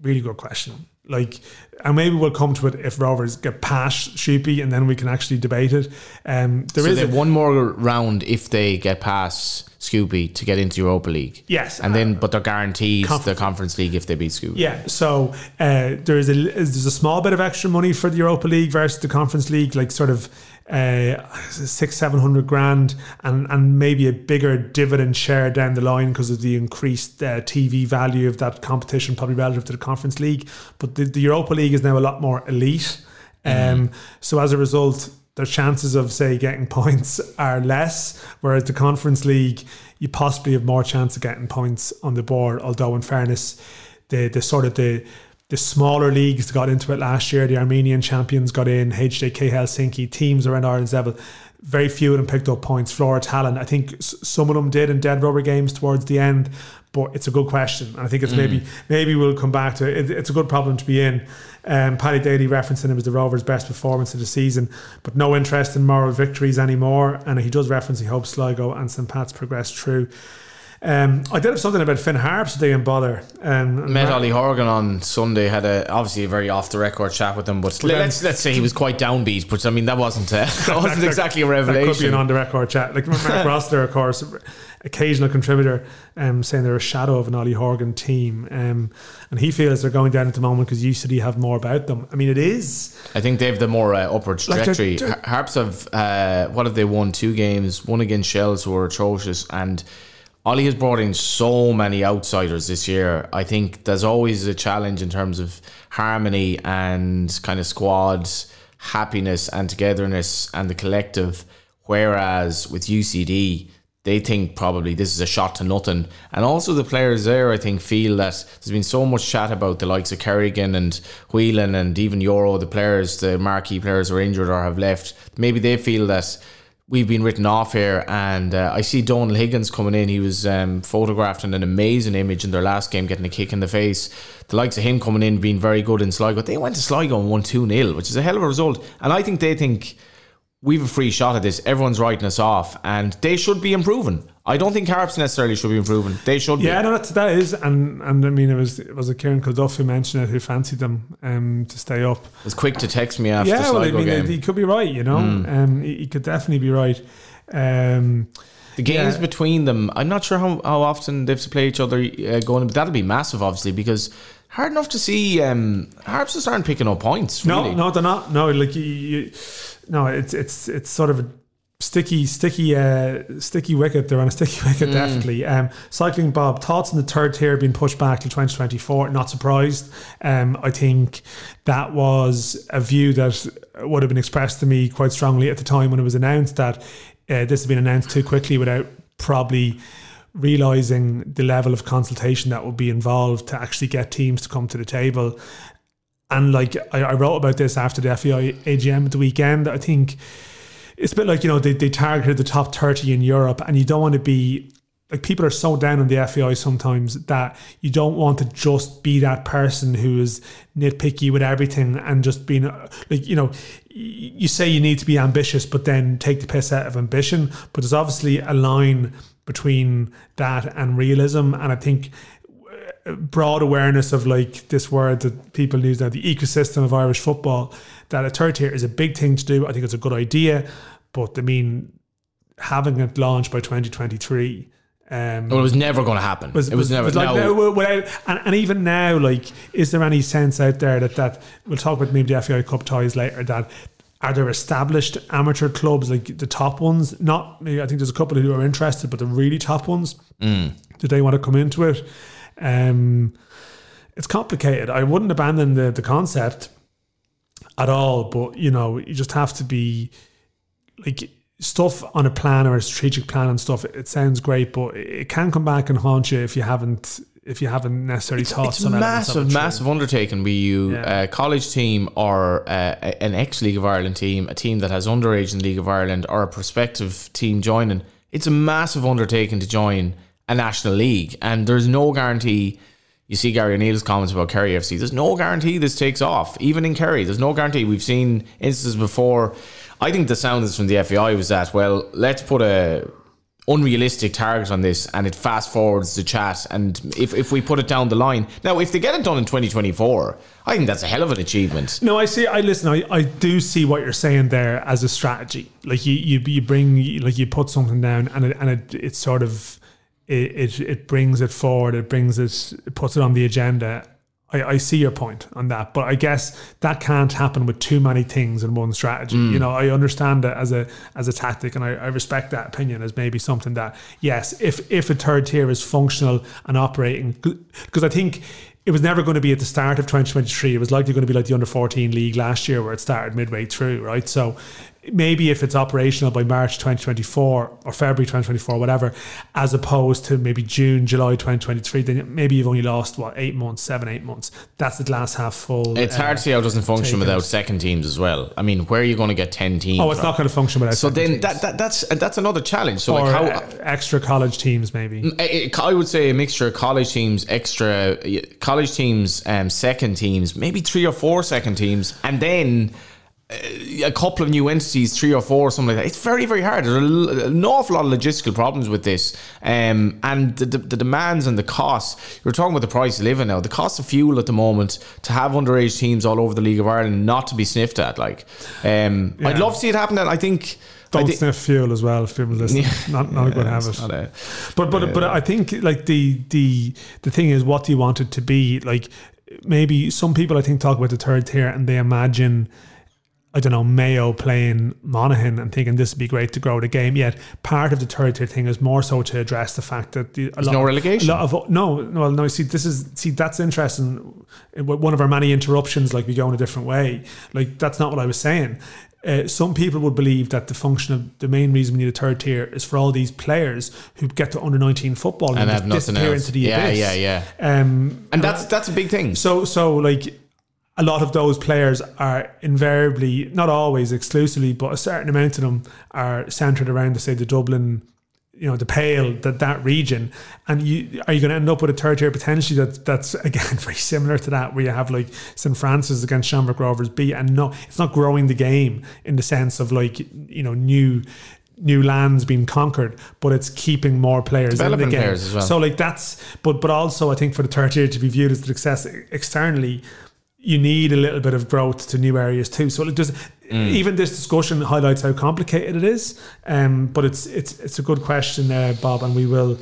Really good question. Like, and maybe we'll come to it if Rovers get past Shkupi and then we can actually debate it. Um, there so is a- one more round if they get past Shkupi to get into Europa League. Yes, and then but they're guaranteed Conf- the Conference League if they beat Shkupi. Yeah, so uh, there is a there's a small bit of extra money for the Europa League versus the Conference League, like sort of uh, six seven hundred grand, and and maybe a bigger dividend share down the line because of the increased uh, TV value of that competition, probably relative to the Conference League. But the, the Europa League is now a lot more elite, um, so as a result. Their chances of say getting points are less, whereas the Conference League, you possibly have more chance of getting points on the board. Although, in fairness, the the sort of the the smaller leagues got into it last year. The Armenian champions got in, HJK Helsinki, teams around Ireland's level. Very few of them picked up points. Flora Tallinn, I think s- some of them did in dead rubber games towards the end, but it's a good question. And I think it's maybe maybe we'll come back to it. It's a good problem to be in. Um, Paddy Daly referencing it was the Rovers' best performance of the season, but no interest in moral victories anymore. And he does reference he hopes Sligo and St. Pat's progress through. Um, I did have something about Finn Harps today in bother. Um, Met Ollie Horgan on Sunday. Had a obviously a very off the record chat with him, but let's let's say he was quite downbeat. But I mean that wasn't uh, that wasn't that- exactly a revelation. That could be an on the record chat. Like Mark Rossler, of course, occasional contributor, um, saying they're a shadow of an Ollie Horgan team. Um, and he feels they're going down at the moment because UCD have more about them. I mean, it is. I think they have the more uh, upward Like, they're- trajectory. they're- Harps have uh, what have they won? Two games. One against Shells, who are atrocious, and Ollie has brought in so many outsiders this year. I think there's always a challenge in terms of harmony and kind of squad happiness and togetherness and the collective. Whereas with UCD, they think probably this is a shot to nothing. And also the players there, I think, feel that there's been so much chat about the likes of Kerrigan and Whelan and even Euro, the players, the marquee players who are injured or have left. Maybe they feel that we've been written off here. And uh, I see Donal Higgins coming in. He was um, photographed in an amazing image in their last game, getting a kick in the face. The likes of him coming in, being very good in Sligo. They went to Sligo and won 2 0, which is a hell of a result. And I think they think we've a free shot at this. Everyone's writing us off, and they should be improving. I don't think Harps necessarily should be improving. They should. Yeah, be. no, that's, that is, and and I mean, it was it was a Kieran Kilduff who mentioned it, who fancied them um, to stay up. It was quick to text me after yeah, well, I mean, game. he could be right, you know. Um, he, he could definitely be right. Um, The games Yeah. between them, I'm not sure how, how often they have to play each other uh, going, but that'll be massive, obviously, because hard enough to see um, Harps just aren't picking up points. No, Really. no, they're not. No, like you, you no, it's it's it's sort of a sticky, sticky, uh, sticky wicket. They're on a sticky wicket, Mm. definitely. Um, cycling Bob thoughts on the third tier being pushed back to 2024. Not surprised. Um, I think that was a view that would have been expressed to me quite strongly at the time when it was announced that uh, this had been announced too quickly without probably realizing the level of consultation that would be involved to actually get teams to come to the table. And like I, I wrote about this after the FAI AGM at the weekend. I think it's a bit like you know they, they targeted the top 30 in Europe, and you don't want to be like people are so down on the FAI sometimes that you don't want to just be that person who is nitpicky with everything and just being like you know you say you need to be ambitious but then take the piss out of ambition but there's obviously a line between that and realism and I think broad awareness of like this word that people use now, the ecosystem of Irish football, that a third tier is a big thing to do. I think it's a good idea, but I mean, having it launched by 2023. Um, Well, it was never going to happen. it was, never. like no. without, and, and even now, like, is there any sense out there that that we'll talk about maybe the FAI Cup ties later that are there established amateur clubs like the top ones? Not, I think there's a couple who are interested, but the really top ones, Mm. do they want to come into it? Um, it's complicated. I wouldn't abandon the the concept at all, but you know, you just have to be like stuff on a plan or a strategic plan and stuff. It sounds great, but it can come back and haunt you if you haven't if you haven't necessarily thought it's a some elements of massive, it massive undertaking. Be you Yeah. a college team or uh, a- an ex League of Ireland team, a team that has underage in League of Ireland, or a prospective team joining. It's a massive undertaking to join a national league, and there's no guarantee. You see Gary O'Neill's comments about Kerry FC. There's no guarantee this takes off, even in Kerry. There's no guarantee. We've seen instances before. I think the sound is from the FAI was that well, let's put a unrealistic target on this and it fast forwards the chat and if, if we put it down the line now if they get it done in 2024 I think that's a hell of an achievement No, I see. I listen. I, I do see what you're saying there as a strategy. Like you, you, you bring like you put something down, and it, and it, it sort of it, it it brings it forward. It brings it, it puts it on the agenda. I, I see your point on that, but I guess that can't happen with too many things in one strategy. You mm. know, I understand it as a as a tactic, and I, I respect that opinion as maybe something that yes, if if a third tier is functional and operating, because I think it was never going to be at the start of 2023. It was likely going to be like the under 14 league last year, where it started midway through, right? So maybe if it's operational by March 2024 or February 2024, whatever, as opposed to maybe June, July 2023, then maybe you've only lost what eight months, seven, eight months. That's the glass half full. it's uh, hard to see how it doesn't function take without second teams as well I mean where are you going to get 10 teams Oh, it's from? not going to function without. so then teams. that, that that's that's another challenge so or like how uh, extra college teams maybe. I I would say a mixture of college teams, extra college teams, um, second teams, maybe three or four second teams, and then uh, a couple of new entities, three or four, or something like that. It's very, very hard. There's an awful lot of logistical problems with this, um, and the, the, the demands and the costs. You're talking about the price of living now. The cost of fuel at the moment to have underage teams all over the League of Ireland not to be sniffed at. Like, um, I'd love to see it happen. And I think. I Don't thi- sniff fuel as well. If people listen, not not a good Yeah, habit. a- But but but I think like the the the thing is, what do you want it to be? Like maybe some people I think talk about the third tier and they imagine. I don't know, Mayo playing Monaghan and thinking this would be great to grow the game. Yet part of the third tier thing is more so to address the fact that the, a lot, no relegation. A lot of no, no, no. See, this is see that's interesting. One of our many interruptions, like we go in a different way. Like that's not what I was saying. uh, some people would believe that the function of the main reason we need a third tier is for all these players who get to under 19 football And just have nothing disappear else. into the Yeah, abyss. yeah, yeah. Um, And that's that's a big thing. so, so like a lot of those players are invariably, not always exclusively, but a certain amount of them are centered around, say, the Dublin, you know, the Pale, that that region. And you are you going to end up with a third tier potentially that that's again very similar to that, where you have like St Francis against Shamrock Rovers B, and no, it's not growing the game in the sense of like you know new. New lands being conquered, but it's keeping more players in the game. players as well. So like that's, but but also I think for the third tier to be viewed as success externally, you need a little bit of growth to new areas too. So it does. Even this discussion highlights how complicated it is. Um, but it's it's it's a good question, uh, Bob, and we will.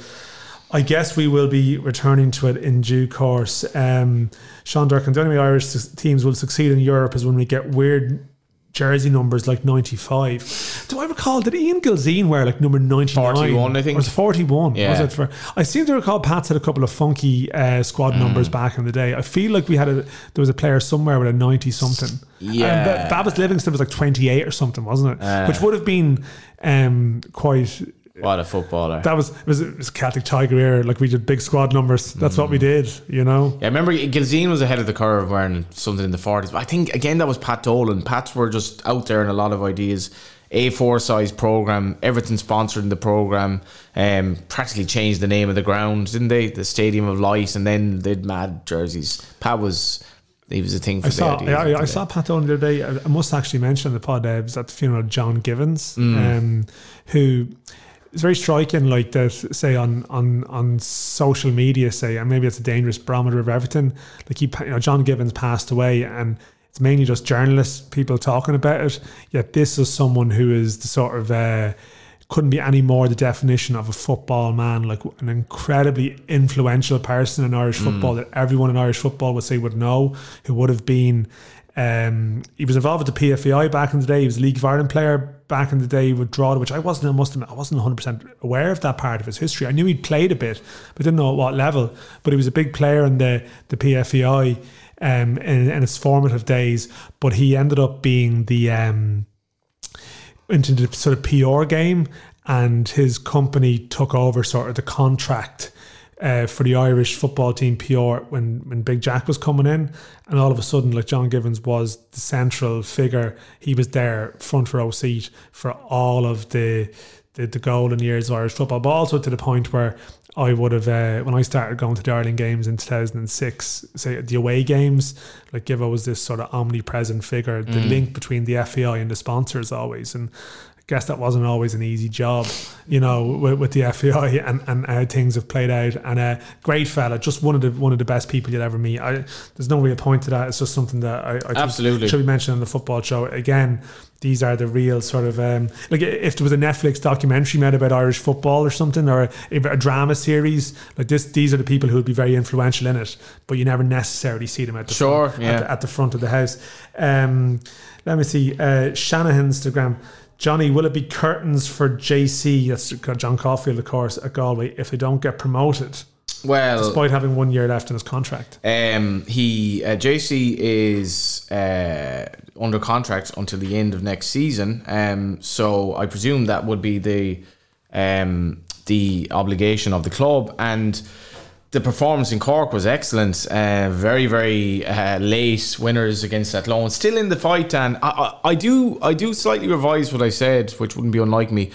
I guess we will be returning to it in due course. Um, Sean Durkin, the only way Irish teams will succeed in Europe is when we get weird jersey numbers like 95. Do I recall, did Ian Gilzean wear like number 99? 41, I think. Or was it 41? Yeah. Was it for, I seem to recall Pat's had a couple of funky uh, squad numbers Mm. back in the day. I feel like we had a, there was a player somewhere with a 90 something. Yeah. Um, Babas Livingston was like 28 or something, wasn't it? Uh. Which would have been um, quite What a footballer. that was it was, it was Celtic Tiger era. Like we did big squad numbers. That's what we Mm. did. You know. Yeah, I remember Gilzean was ahead of the curve wearing something in the 40s. But I think, again, that was Pat Dolan. Pats were just out there in a lot of ideas. A4 size program, everything sponsored in the program. Um, practically changed the name of the ground, didn't they? The Stadium of Light, and then they'd mad jerseys. Pat was, he was a thing for I the saw, ideas I, I, I saw Pat Dolan the other day. I, I must actually mention the pod. Uh, was at the funeral of John Givens, Mm. um, who is very striking. Like that, say on on on social media, say, and maybe it's a dangerous barometer of everything. Like he, you know, John Givens passed away, and it's mainly just journalists, people talking about it. Yet this is someone who is the sort of. Uh, couldn't be any more the definition of a football man, like an incredibly influential person in Irish football that everyone in Irish football would say would know, who would have been. Um, he was involved with the PFAI back in the day. He was a League of Ireland player back in the day with Drogheda, which I wasn't. I must admit, I wasn't 100 percent aware of that part of his history. I knew he'd played a bit, but didn't know at what level. But he was a big player in the the PFAI um, in, in its formative days. But he ended up being the um, into the sort of PR game, and his company took over sort of the contract uh, for the Irish football team PR when when Big Jack was coming in, and all of a sudden, like John Givens was the central figure. He was there front row seat for all of the the, the golden years of Irish football, but also to the point where. I would have uh, when I started going to the Ireland games in 2006. Say the away games, like Givo was this sort of omnipresent figure, the link between the FAI and the sponsors always, and guess that wasn't always an easy job, you know, with, with the FAI and, and how things have played out. And a great fella, just one of the one of the best people you'd ever meet. I, there's no real point to that. It's just something that I, I Absolutely. should be mentioned on the football show. Again, these are the real sort of um, like if there was a Netflix documentary made about Irish football or something, or a, a drama series like this. These are the people who would be very influential in it, but you never necessarily see them at the Sure, front, yeah. at, the, at the front of the house. Um, let me see. Uh, Shanahan's Instagram. Johnny, will it be curtains for JC? That's John Caulfield, of course, at Galway. If they don't get promoted, Well, despite having one year left in his contract. Um, he uh, JC is uh, under contract until the end of next season. Um, so I presume that would be the um, the obligation of the club and. The performance in Cork was excellent. Uh, very, very uh, late winners against Athlone. Still in the fight, and I, I, I do, I do slightly revise what I said, which wouldn't be unlike me.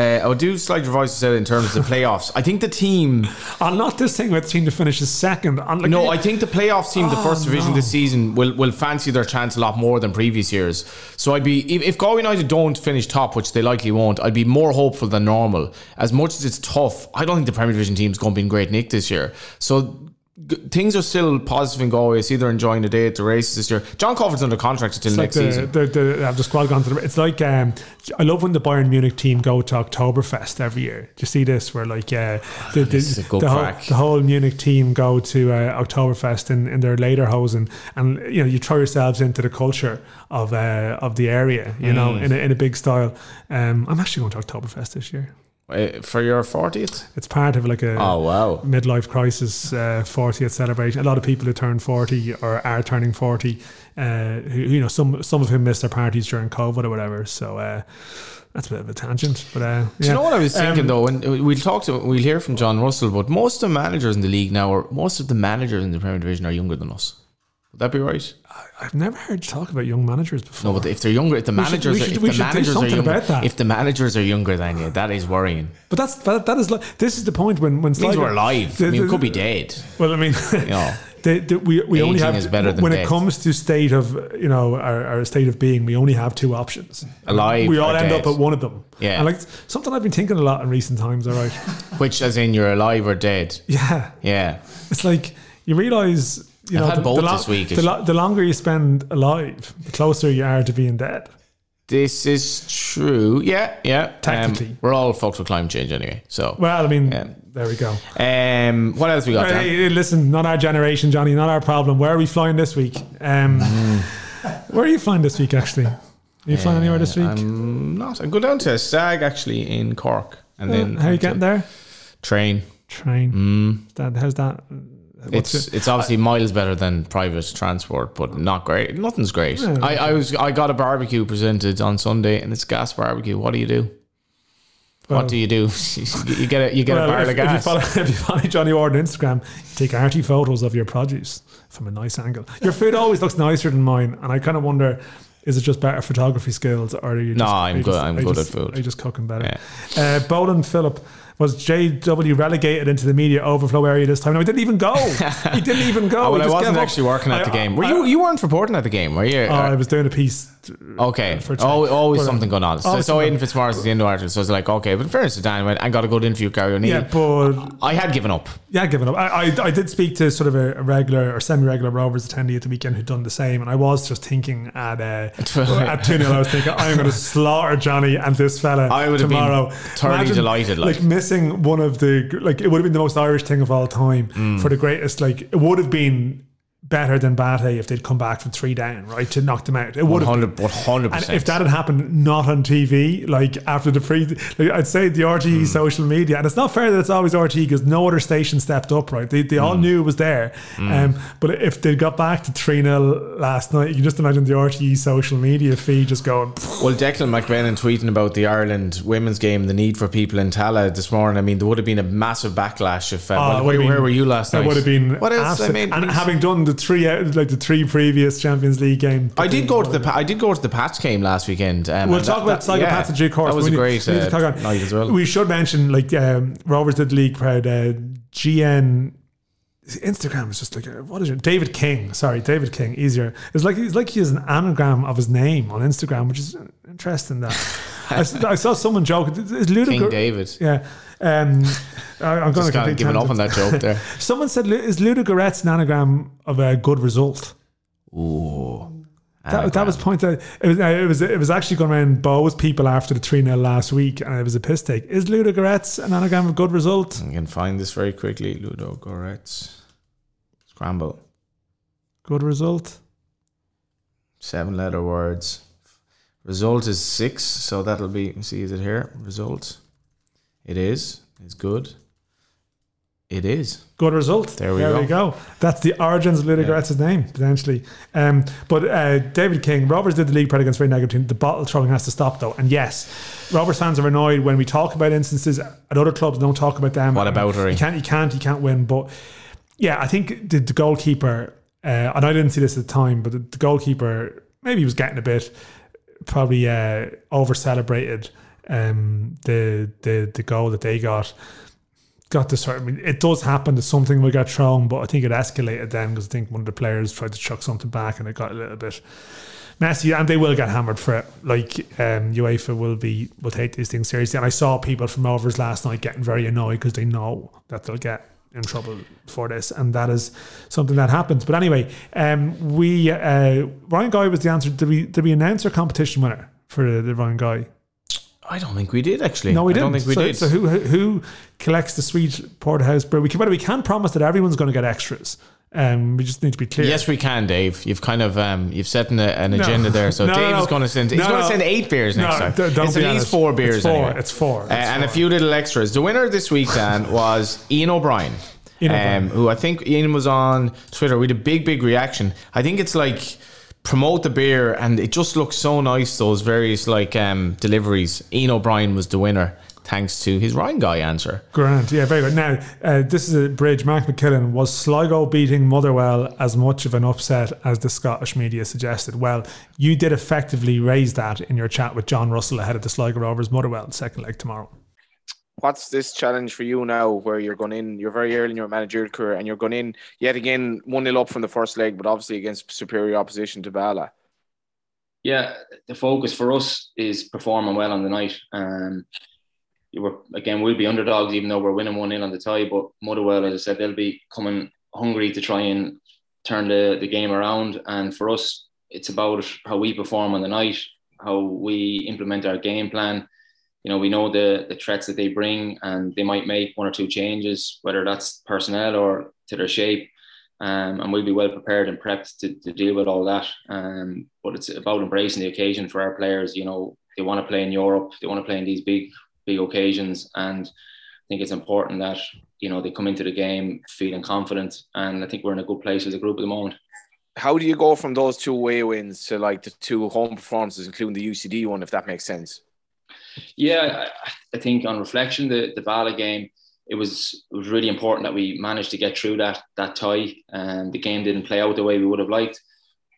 Uh, I would do slight revise what I said in terms of the playoffs. I think the team On not this thing where the team to finish is second. Like, no, I think the playoffs team, the Oh, first division no. this season, will will fancy their chance a lot more than previous years. So I'd be if, if Galway United don't finish top, which they likely won't, I'd be more hopeful than normal. As much as it's tough, I don't think the Premier Division team's going to be in great nick this year. So. Things are still positive in Galway. I see they're enjoying the day at the races this year. John Coffer's under contract until It's next like the, season. the, the, the squad gone to the. It's like um, I love when the Bayern Munich team go to Oktoberfest every year. Do you see this? Where like uh, the, the, This is a good the, whole, the whole Munich team go to uh, Oktoberfest in, in their lederhosen, and you know you throw yourselves into the culture of uh, of the area. You know, Mm. in a, in a big style. Um, I'm actually going to Oktoberfest this year. Uh, for your 40th? It's part of like a Oh, wow. midlife crisis uh, 40th celebration. A lot of people who turn 40 or are turning 40, uh, who, you know, some some of whom missed their parties during COVID or whatever. So uh, that's a bit of a tangent. But uh, Do you know what I was thinking Um, though? When we'll talk to, we'll hear from John Russell, but most of the managers in the league now, or most of the managers in the Premier Division are younger than us. Would that be right? I've never heard you talk about young managers before. No, but if they're younger, if the We should- managers, we are, should- if the managers are younger, about that. if the managers are younger than you, that is worrying. But that's that, that is like this is the point when when Sligo- we're alive. the- I mean, we could be dead. Well, I mean, You know, the, the, we we only have is better than when it comes to state of you know our, our state of being. We only have two options. Alive We all end dead. up at one of them. Yeah. and like something I've been thinking a lot in recent times. All right, which as in you're alive or dead. yeah, Yeah, it's like you realize. You I've know, had the, both the, lo- this week. the, lo- the longer you spend alive, the closer you are to being dead. this is true. Yeah, yeah. Um, Technically. we're all fucked with climate change anyway. So, Well, I mean, Yeah. there we go. um, what else we got? Hey, hey, listen, not our generation, Johnny, not our problem. Where are we flying this week? Um, Where are you flying this week, actually? Are you flying anywhere this week? Uh, I'm not. I go down to Stag actually in Cork, and then Uh, how are you getting there? Train. Train. Mm. That, how's that? What's It's it- it's obviously miles better than private transport, but not great. Nothing's great. Yeah, I, I was I got a barbecue presented on Sunday, and it's gas barbecue. What do you do? Well- what do you do? you get a you get a Well, barrel if, of if you gas. follow, if you follow Johnny Ward on Instagram, take arty photos of your produce from a nice angle. Your food always looks nicer than mine, and I kind of wonder. Is it just better photography skills, or are you? Just, No, I'm good- just- I'm good at just- food. Are you just cooking better? Uh, Bolan Phillip was JW relegated into the media overflow area this time. No, he didn't even go. he didn't even go. Oh, well, I wasn't actually working at I- the game. Were I- you? You weren't reporting at the game, were you? Oh, I was doing a piece. Uh, okay. for Oh, always But, something going on. So, so. Aidan Fitzmaurice is the end artist. So I was like, okay. But in fairness to Dan, I got a good interview, Gary O'Neill. Yeah, but I had given up. Yeah, given up. I, I, I did speak to sort of a, a regular or semi-regular Rovers attendee at the weekend who'd done the same, and I was just thinking at uh, at two 0 I was thinking I'm going to slaughter Johnny and this fella I would have been tomorrow. thoroughly delighted, like. Missing one of the like it would have been the most Irish thing of all time Mm. for the greatest. Like it would have been better than BATE if they'd come back from three down, right, to knock them out. It would have. been. 100 And percent. if that had happened not on TV, like after the pre, like I'd say the RTE Hmm. social media, and it's not fair that it's always RTE because no other station stepped up, right? They, they all Hmm. knew it was there. Um, but if they got back to 3 0 last night, you can just imagine the RTE social media feed just going, Well, Declan McBennett tweeting about the Ireland women's game, the need for people in Tallaght this morning. I mean, there would have been a massive backlash if. Uh, Oh, well, where, would've where were you last night? It would have been What else? I mean, and having done the three like the three previous Champions League game. I did go to the I did go to the Pats game last weekend. Um, We'll talk that- about Sligo yeah, Pats in due course. That was a great we need uh, night as well. We should mention like um, Rovers did league proud uh, GN. Instagram is just like uh, what is it? David King. Sorry, David King. Easier. It's like it's like he has an anagram of his name on Instagram, which is interesting. That I, I saw someone joke. It's King ludicrous. David. Yeah. Um, I- I'm going to giving up on that joke there. Someone said, "Is Ludogorets an anagram of a good result?" Ooh. That, that was pointed. It was, uh, it was it was actually going around Bows people after the three 0 last week, and it was a piss take. Is Ludogorets an anagram of good result? You can find this very quickly. Ludo Goretz. Scramble. Good result. Seven letter words. Result is six, so that'll be see is it here? Result. It is. It's good. It is. Good result. There we there go. we go. That's the origins of Ludogorets' name potentially. Um, but uh, David King, Rovers did the league predict against very negative. The bottle throwing has to stop though. And yes, Rovers fans are annoyed when we talk about instances at other clubs. Don't talk about them. What about her? You can't. You can't. You can't win. But yeah, I think the, the goalkeeper, uh, and I didn't see this at the time, but the, the goalkeeper maybe he was getting a bit probably uh, over celebrated um, the the the goal that they got. Got to sort. I mean, it does happen that something will get thrown, but I think it escalated then because I think one of the players tried to chuck something back and it got a little bit messy, and they will get hammered for it. Like um, UEFA will be will take these things seriously, and I saw people from overs last night getting very annoyed because they know that they'll get in trouble for this, and that is something that happens. But anyway, um, we uh, Ryan Guy was the answer. Did we did we announce our competition winner for the, the Ryan Guy? I don't think we did actually. No, we didn't. don't think we so, did. So who who who collects the sweet porterhouse brew? We can, but we can promise that everyone's going to get extras. Um, we just need to be clear. Yes, we can, Dave. You've kind of um, you've set an, an No. agenda there. So No, Dave no, is going to send. He's no, going to send eight beers No, next time. d- it's at least four It's beers. four. anyway. It's four. Uh, It's and a few little extras. The winner this week, Dan, was Ian O'Brien. Ian O'Brien. Um, who I think Ian was on Twitter. We had a big, big reaction. I think it's like promote the beer, and it just looks so nice. Those various like um, deliveries. Ian O'Brien was the winner, thanks to his Ryan Guy answer. Grant, yeah, very good. Now, uh, this is a bridge. Mark McKillen was Sligo beating Motherwell as much of an upset as the Scottish media suggested? Well, you did effectively raise that in your chat with John Russell ahead of the Sligo Rovers Motherwell second leg tomorrow. what's this challenge for you now where you're going in you're very early in your managerial career and you're going in yet again 1-0 up from the first leg but obviously against superior opposition to Bala yeah, the focus for us is performing well on the night. Um, you were again, we'll be underdogs even though we're winning one in on the tie. But Motherwell, as I said, they'll be coming hungry to try and turn the, the game around. And for us, it's about how we perform on the night, how we implement our game plan. You know, we know the the threats that they bring, and they might make one or two changes, whether that's personnel or to their shape um, and we'll be well prepared and prepped to, to deal with all that. Um, but it's about embracing the occasion for our players. You know, they want to play in Europe, they want to play in these big, big occasions, and I think it's important that you know they come into the game feeling confident. And I think we're in a good place as a group at the moment. how do you go from those two away wins to like the two home performances including the UCD one if that makes sense Yeah, I, I think on reflection, the the Bala game, it was it was really important that we managed to get through that that tie. And the game didn't play out the way we would have liked,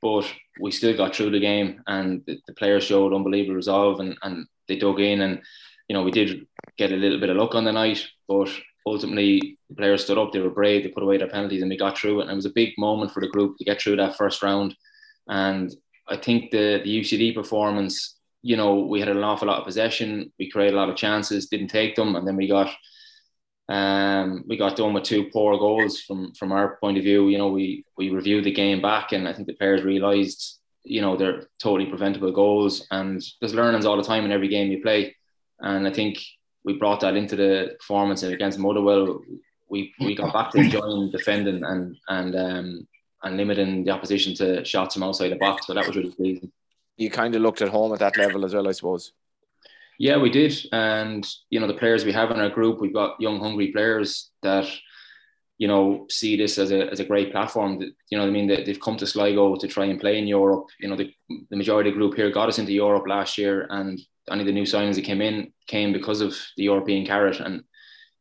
but we still got through the game, and the, the players showed unbelievable resolve, and and they dug in, and you know we did get a little bit of luck on the night, but ultimately the players stood up, they were brave, they put away their penalties, and we got through it. And it was a big moment for the group to get through that first round. And I think the the UCD performance you know, we had an awful lot of possession. We created a lot of chances, didn't take them, and then we got um, we got done with two poor goals from from our point of view. You know, we we reviewed the game back, and I think the players realised, you know, they're totally preventable goals. And there's learnings all the time in every game you play, and I think we brought that into the performance against Motherwell. We we got back to enjoying defending and and um, and limiting the opposition to shots from outside the box. So that was really pleasing. you kind of looked at home at that level as well I suppose Yeah, we did. And, you know, the players we have in our group, we've got young, hungry players that, you know, see this as a, as a great platform. That, you know I mean? That they've come to Sligo to try and play in Europe. You know, the, the majority of the group here got us into Europe last year. And only the new signings that came in came because of the European carrot. And,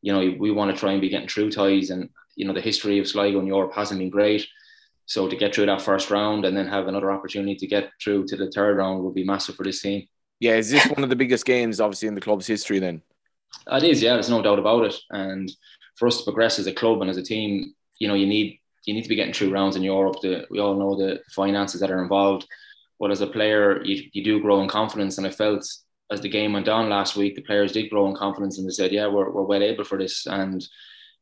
you know, we want to try and be getting through ties. And, you know, the history of Sligo in Europe hasn't been great. So to get through that first round and then have another opportunity to get through to the third round would be massive for this team. yeah is this one of the biggest games obviously in the club's history then It is, yeah. There's no doubt about it. And for us to progress as a club and as a team, you know, you need you need to be getting through rounds in Europe. The, we all know the finances that are involved. But as a player, you, you do grow in confidence. And I felt as the game went on last week, the players did grow in confidence and they said, yeah, we're, we're well able for this. And,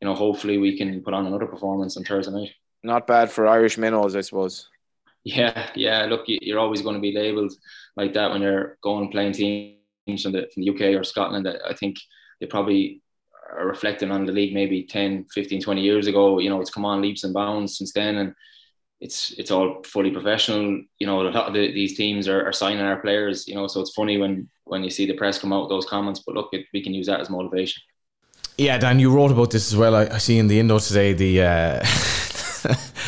you know, hopefully we can put on another performance on Thursday night. not bad for Irish minnows I suppose Yeah, yeah. Look, you- you're always going to be labelled like that when you're going playing teams from the, from the UK or Scotland. I think they probably are reflecting on the league maybe 10, 15, 20 years ago. You know, it's come on leaps and bounds since then. And it's it's all fully professional. You know, a lot of the, these teams are, are signing our players. You know, so it's funny when when you see the press come out with those comments. But look, it, we can use that as motivation. Yeah, Dan, you wrote about this as well. I, I see in the Indo today the. Uh,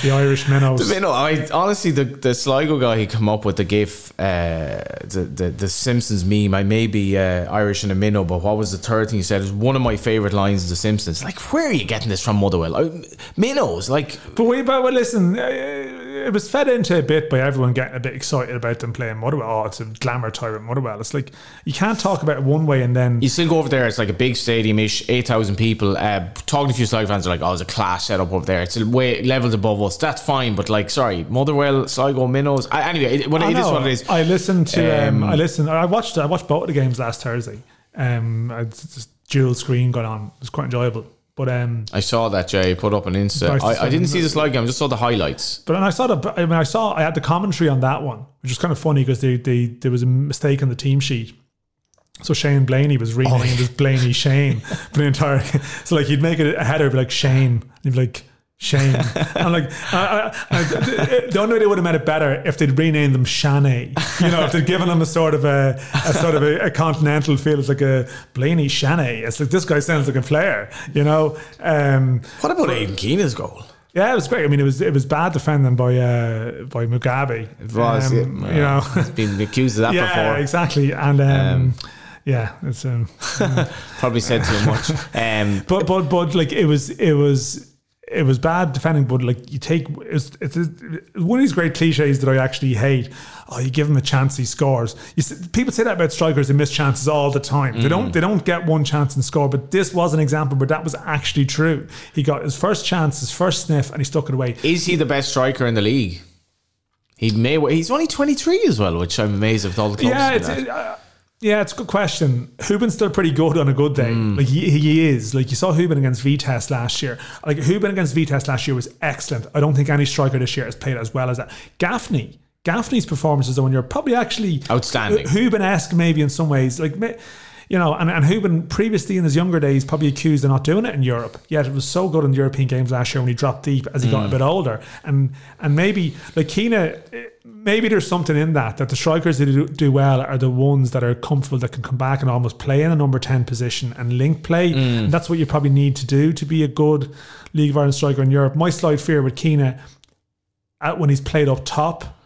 The Irish minnows. The minnow, I honestly the the Sligo guy he come up with the gif, uh, the, the the Simpsons meme. I may be uh, Irish and a minnow, but what was the third thing he said? It was one of my favorite lines of the Simpsons. Like, where are you getting this from, Motherwell? I, minnows, like But we, but well, listen, uh, it was fed into a bit by everyone getting a bit excited about them playing Motherwell. Oh, it's a glamour with Motherwell. It's like you can't talk about it one way and then you still go over there. It's like a big stadium ish, eight thousand people. Uh, talking to a few Sligo fans, are like, oh, it's a class setup over there. It's a way levels above us. That's fine, but like, sorry, Motherwell, Sligo, minnows. I, anyway, it, what, it is what it is. I listened to. Um, Um, I listened. I watched. I watched both of the games last Thursday. Um, I just dual screen got on. It was quite enjoyable. But um, I saw that Jay put up an Insta. I, I didn't see the Sligo game. I just saw the highlights. but and I saw the. I mean, I saw. I had the commentary on that one, which was kind of funny because they, they there was a mistake on the team sheet. So Shane Blaney was Oh, renamed as Blaney Shane for the entire. So like he'd make it a header be like Shane, and he'd be like Shane. and like, I, I, I, the only way they would have made it better if they'd renamed them Shanay. You know, if they'd given them a sort of a, a sort of a, a continental feel. It's like a Blaney Shanay. It's like this guy sounds like a player. You know. Um, What about Aidan Keena's goal? yeah, it was great. I mean, it was it was bad defending by uh, by Mugabi. It was, Um, yeah. you know. He's been accused of that before. yeah, before. exactly. And um, Um, yeah, it's um, Probably said too much. Um, but but but like it was it was it was bad defending, but like you take it's, it's, it's one of these great cliches that I actually hate. Oh, you give him a chance, he scores. You see, people say that about strikers; they miss chances all the time. They Mm. don't they don't get one chance and score. But this was an example where that was actually true. He got his first chance, his first sniff, and he stuck it away. is he the best striker in the league? He may. He's only twenty three as well, which I'm amazed with all the clubs. Yeah, do it's, that. yeah, it's a good question. Hoban's still pretty good on a good day. Mm. Like he, he is. Like you saw Hoban against Vitesse last year. Like Hoban against Vitesse last year was excellent. I don't think any striker this year has played as well as that. Gaffney. Gaffney's performances are when you're probably actually Outstanding. Hoban esque maybe in some ways. Like you know, and, and Hoban previously in his younger days probably accused of not doing it in Europe. Yet it was so good in the European games last year when he dropped deep as he got a mm. bit older. And and maybe like Keena, eh, maybe there's something in that that the strikers that do, do well are the ones that are comfortable that can come back and almost play in a number ten position and link play. Mm. And that's what you probably need to do to be a good League of Ireland striker in Europe. My slight fear with Keena eh, at when he's played up top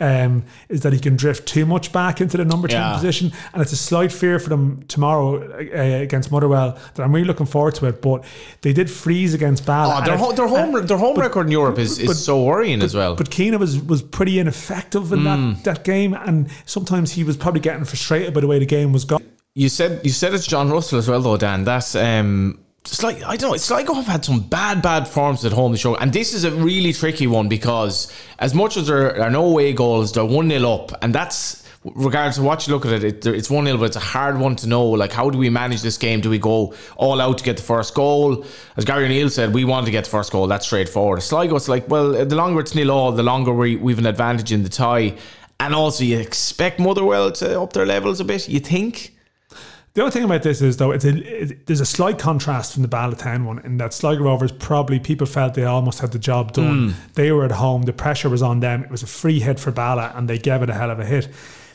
um, is that he can drift too much back into the number 10 Yeah. position. And it's a slight fear for them tomorrow uh, against Motherwell that I'm really looking forward to it. But they did freeze against Bala. Oh, their, ho- their home their home record in Europe is, is but- so worrying as well. but Keena was was pretty ineffective in that, that game, and sometimes he was probably getting frustrated by the way the game was going. You said you said it's John Russell as well though, Dan. That's um it's like I don't know, it's like I've had some bad, bad forms at home this show. And this is a really tricky one because as much as there are no away goals, they're one 0 up, and that's regardless of what you look at it, it it's one 0 but it's a hard one to know. Like how do we manage this game? Do we go all out to get the first goal? As Gary O'Neill said, we want to get the first goal. That's straightforward. Sligo, it's like, well, the longer it's nil all, the longer we we've an advantage in the tie. And also you expect Motherwell to up their levels a bit, you think? The only thing about this is though, it's a, it, there's a slight contrast from the Bala Town one in that Sligo Rovers probably people felt they almost had the job done. Hmm. They were at home, the pressure was on them. It was a free hit for Bala, and they gave it a hell of a hit.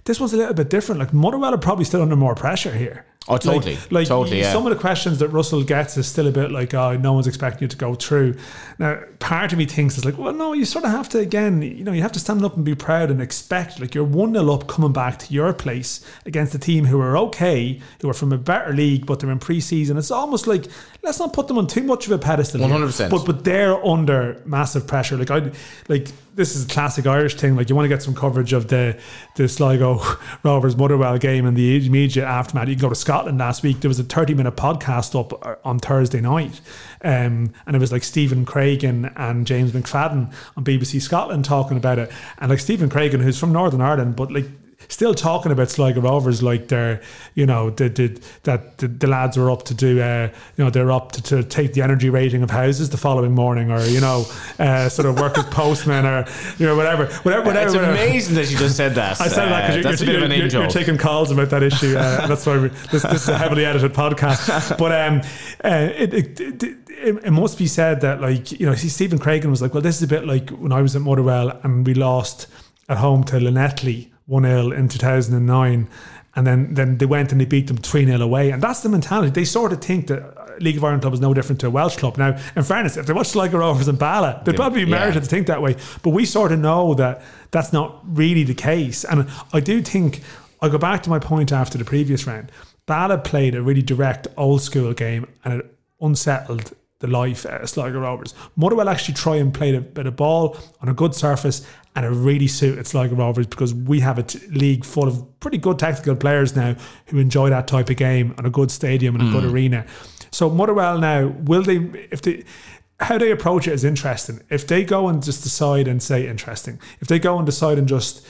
This one's a little bit different. Like Motherwell are probably still under more pressure here. Oh, totally. Like, like Totally, yeah. some of the questions that Russell gets is still a bit like, oh, no one's expecting you to go through. Now, part of me thinks it's like, well, no, you sort of have to, again, you know, you have to stand up and be proud and expect, like, you're 1 0 up coming back to your place against a team who are okay, who are from a better league, but they're in pre season. It's almost like, let's not put them on too much of a pedestal. 100%. But, but they're under massive pressure. Like, I, like, this is a classic Irish thing. Like, you want to get some coverage of the, the Sligo Rovers Motherwell game and the immediate aftermath. You can go to Scotland last week. There was a 30 minute podcast up uh, on Thursday night. Um, and it was like Stephen Craigan and James McFadden on BBC Scotland talking about it. And like Stephen Craigan, who's from Northern Ireland, but like still talking about Sligo Rovers like they're, you know, the, the, that the, the lads are up to do, uh, you know, they're up to, to take the energy rating of houses the following morning or, you know, uh, sort of work as postmen or, you know, whatever. whatever, whatever It's whatever. amazing that you just said that. I said that Uh, because bit you're, of an you're, you're, you're taking calls about that issue. Uh, and that's why this, this is a heavily edited podcast. But um, uh, it, it, it, it, must be said that, like, you know, Stephen Craigan was like, well, this is a bit like when I was at Motherwell and we lost at home to Llanelli 1 0 in 2009. And then, then they went and they beat them 3 0 away. And that's the mentality. They sort of think that uh, League of Ireland club is no different to a Welsh club. Now, in fairness, if they watch Sligo Rovers and Bala, they'd probably be yeah. merited to think that way. But we sort of know that that's not really the case. And I do think, I go back to my point after the previous round. Bala played a really direct old school game and it unsettled the life out of Sligo Rovers. Motherwell actually try and play a bit of ball on a good surface and it really suited Sligo Rovers because we have a t- league full of pretty good tactical players now who enjoy that type of game on a good stadium and a good hmm. arena. So Motherwell now, will they, if they, how they approach it is interesting. If they go and just decide and say interesting, if they go and decide and just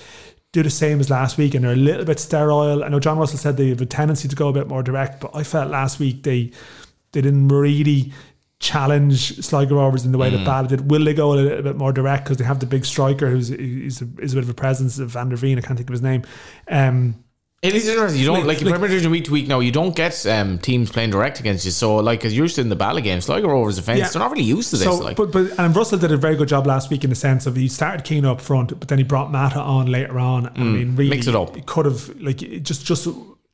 do the same as last week and they're a little bit sterile. I know John Russell said they have a tendency to go a bit more direct, but I felt last week they they didn't really challenge Sligo Rovers in the way that Bala did. Will they go a little bit more direct because they have the big striker who's he's a, is a bit of a presence of Van der Veen. I can't think of his name. Um, It is interesting. You don't Like- like, Premier Division week to week now. You don't get um, teams playing direct against you. So like as you're used to in the Bala games, Sligo Rovers defence, Yeah. they're not really used to this. So, like but but and Russell did a very good job last week in the sense of he started Keane up front, but then he brought Mata on later on. I mean, really, Mm. mix it up. He could have like it just just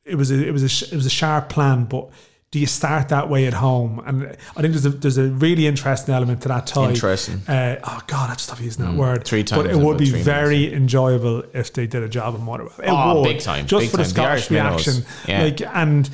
it was a, it was a it was a sharp plan, but. Do you start that way at home? And I think there's a there's a really interesting element to that tie. Interesting. Uh, oh God, I just stop using that word. three times But it would be very enjoyable if they did a job in Motherwell. It Oh, would, big time, just big for the time. The Scottish minnows. reaction. Yeah. Like, and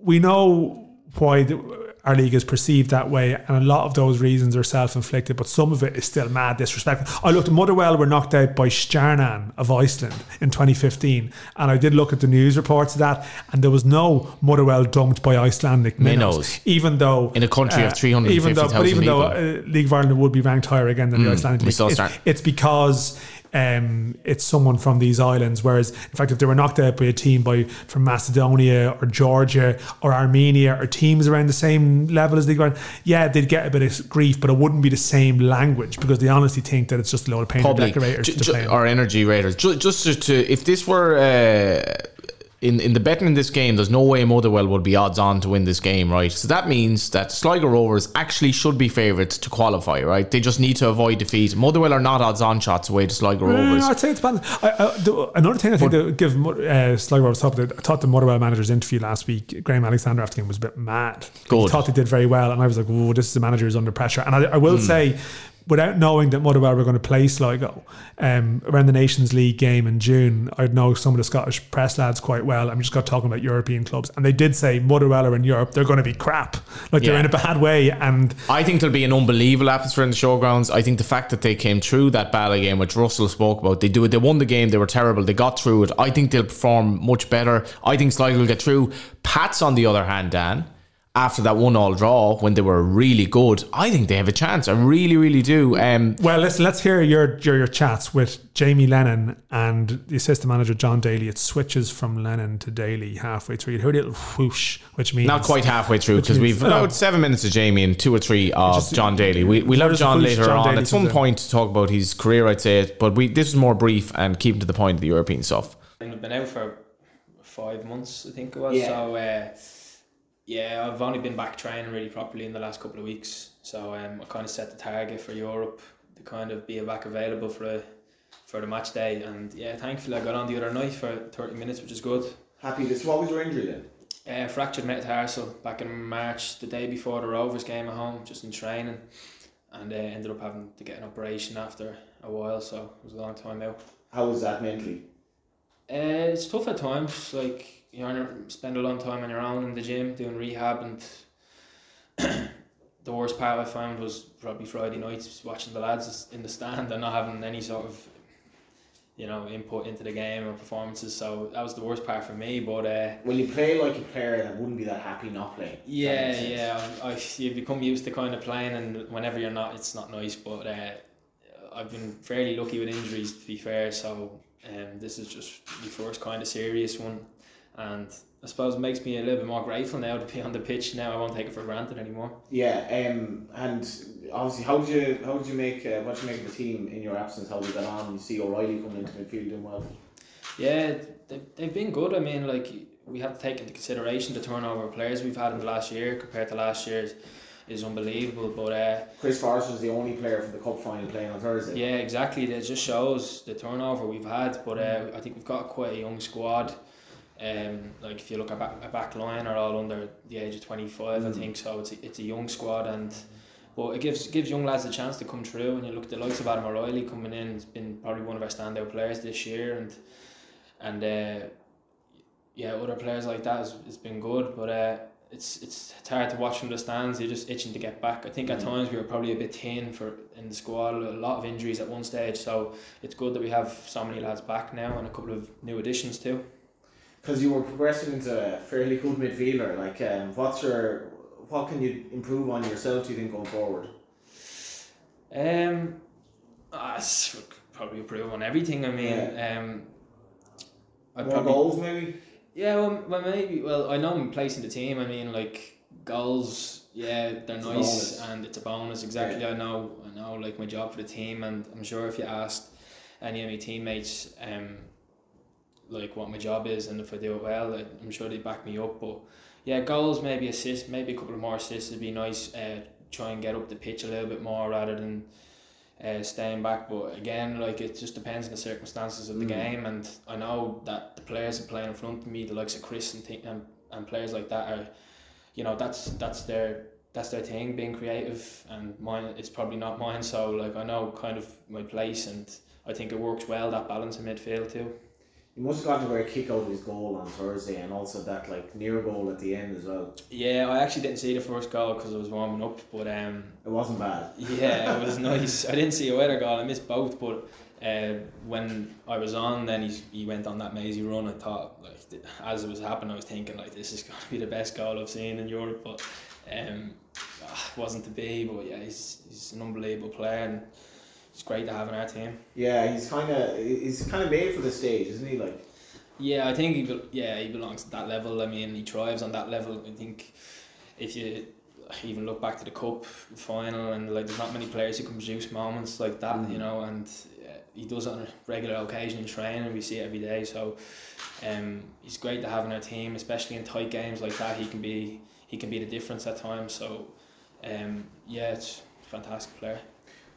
we know why the, our league is perceived that way, and a lot of those reasons are self-inflicted, but some of it is still mad disrespectful. I looked at Motherwell were knocked out by Stjarnan of Iceland in 2015, and I did look at the news reports of that, and there was no Motherwell dumped by Icelandic minnows, Minnows. even though In a country of uh, even though, but 350,000 even though uh, League of Ireland would be ranked higher again than the Icelandic we league, it's, it's because um, it's someone from these islands. Whereas, in fact, if they were knocked out by a team by from Macedonia or Georgia or Armenia or teams around the same level as the Ireland, yeah, they'd get a bit of grief, but it wouldn't be the same language because they honestly think that it's just a load of public decorators ju- to ju- play. or energy raiders. Ju- Just to, to if this were uh, in in the betting in this game, there's no way Motherwell would be odds on to win this game, right? So that means that Sligo Rovers actually should be favourites to qualify, right? They just need to avoid defeat. Motherwell are not odds on shots away to Sligo Rovers. I'd say it's. I, I, the, another thing I think to give uh, Sligo Rovers top, I thought the Motherwell manager's interview last week, Graham Alexander after the game was a bit mad. He Good. thought they did very well, and I was like, "Oh, this is a manager who's under pressure." And I, I will say, without knowing that Motherwell were going to play Sligo um, around the Nations League game in June, I'd know some of the Scottish press lads quite well. I'm just got talking about European clubs, and they did say Motherwell are in Europe; they're going to be crap, like they're in a bad way, and. I think there'll be an unbelievable atmosphere in the showgrounds. I think the fact that they came through that Bala game, which Russell spoke about, they do it. They won the game. They were terrible. They got through it. I think they'll perform much better. I think Sligo will get through. Pats, on the other hand, Dan, after that one-all draw when they were really good, I think they have a chance. I really, really do. Um, Well, listen, let's hear your, your your chats with Jamie Lennon and the assistant manager John Daly. It switches from Lennon to Daly halfway through. You heard a little whoosh, which means not quite halfway through because we've no. about seven minutes of Jamie and two or three of Just- John Daly. We we Where love John later John on Daly at some point to talk about his career. I'd say, it, but we this is more brief and keeping to the point of the European stuff. I've been out for five months, I think it was. Yeah. So uh, yeah, I've only been back training really properly in the last couple of weeks. So um, I kind of set the target for Europe to kind of be back available for a, for the match day. And yeah, thankfully I got on the other night for thirty minutes, which is good. Happy this. What was your injury then? Uh, fractured metatarsal back in March, the day before the Rovers game at home, just in training, and uh, ended up having to get an operation after a while. So it was a long time out. How was that mentally? Uh, it's tough at times. Like you know, spend a long time on your own in the gym doing rehab, and the worst part I found was probably Friday nights watching the lads in the stand and not having any sort of you know input into the game or performances. So that was the worst part for me. But uh, Well, you play like a player that wouldn't be that happy not playing. yeah, yeah, I, I you become used to kind of playing, and whenever you're not, it's not nice. But uh, I've been fairly lucky with injuries, to be fair. So um, this is just the first kind of serious one, and I suppose it makes me a little bit more grateful now to be on the pitch. Now I won't take it for granted anymore. Yeah, um, and obviously, how did you how did you make uh, what did you make of the team in your absence? How did you get on? You see O'Reilly coming into midfield doing well. Yeah, they, they've been good. I mean, like we have to take into consideration the turnover of players we've had in the last year compared to last year's is unbelievable. But uh, Chris Forrester was the only player from the cup final playing on Thursday. Yeah, exactly. It just shows the turnover we've had. But uh, I think we've got quite a young squad. Um, like if you look at back, a back line are all under the age of twenty five, I think. So it's a, it's a young squad, and but it gives gives young lads a chance to come through. And you look at the likes of Adam O'Reilly coming in, has been probably one of our standout players this year, and and uh, yeah, other players like that has, has been good. But uh, it's it's it's hard to watch from the stands. You're just itching to get back. I think at times we were probably a bit thin for in the squad. A lot of injuries at one stage, so it's good that we have so many lads back now and a couple of new additions too. Because you were progressing into a fairly good midfielder. Like, um, what's your what can you improve on yourself? Do you think going forward? Um, ah, s- probably improve on everything. I mean, um, I'd More probably goals, maybe. Yeah, well, well, maybe. Well, I know I'm placing the team. I mean, like goals. Yeah, they're It's nice and it's a bonus. Exactly. I know. I know. Like my job for the team, and I'm sure if you asked any of my teammates, um, like what my job is, and if I do it well, I'm sure they back me up. But yeah, goals, maybe assists, maybe a couple of more assists would be nice. Uh, try and get up the pitch a little bit more rather than uh, staying back. But again, like it just depends on the circumstances of the Mm. game, and I know that the players are playing in front of me, the likes of Chris and thi- and, and players like that are, you know, that's that's their that's their thing, being creative, and mine it's probably not mine. So like I know kind of my place, and I think it works well that balance in midfield too. He must have gotten a great kick out of his goal on Thursday, and also that like near goal at the end as well. Yeah, I actually didn't see the first goal because I was warming up, but um, It wasn't bad. Yeah, it was nice. I didn't see a weather goal. I missed both, but uh, when I was on, then he's, he went on that mazy run. I thought, like, as it was happening, I was thinking, like, this is going to be the best goal I've seen in Europe. But um, ah, it wasn't to be. But yeah, he's, he's an unbelievable player, and it's great to have in our team. Yeah, he's kind of he's kind of made for the stage, isn't he? Like, Yeah, I think he bel yeah he belongs to that level. I mean, he thrives on that level. I think if you even look back to the cup final and like there's not many players who can produce moments like that, you know, and uh, he does it on a regular occasion in training. And we see it every day, so um, he's great to have in our team, especially in tight games like that. He can be he can be the difference at times. So um, yeah, it's a fantastic player.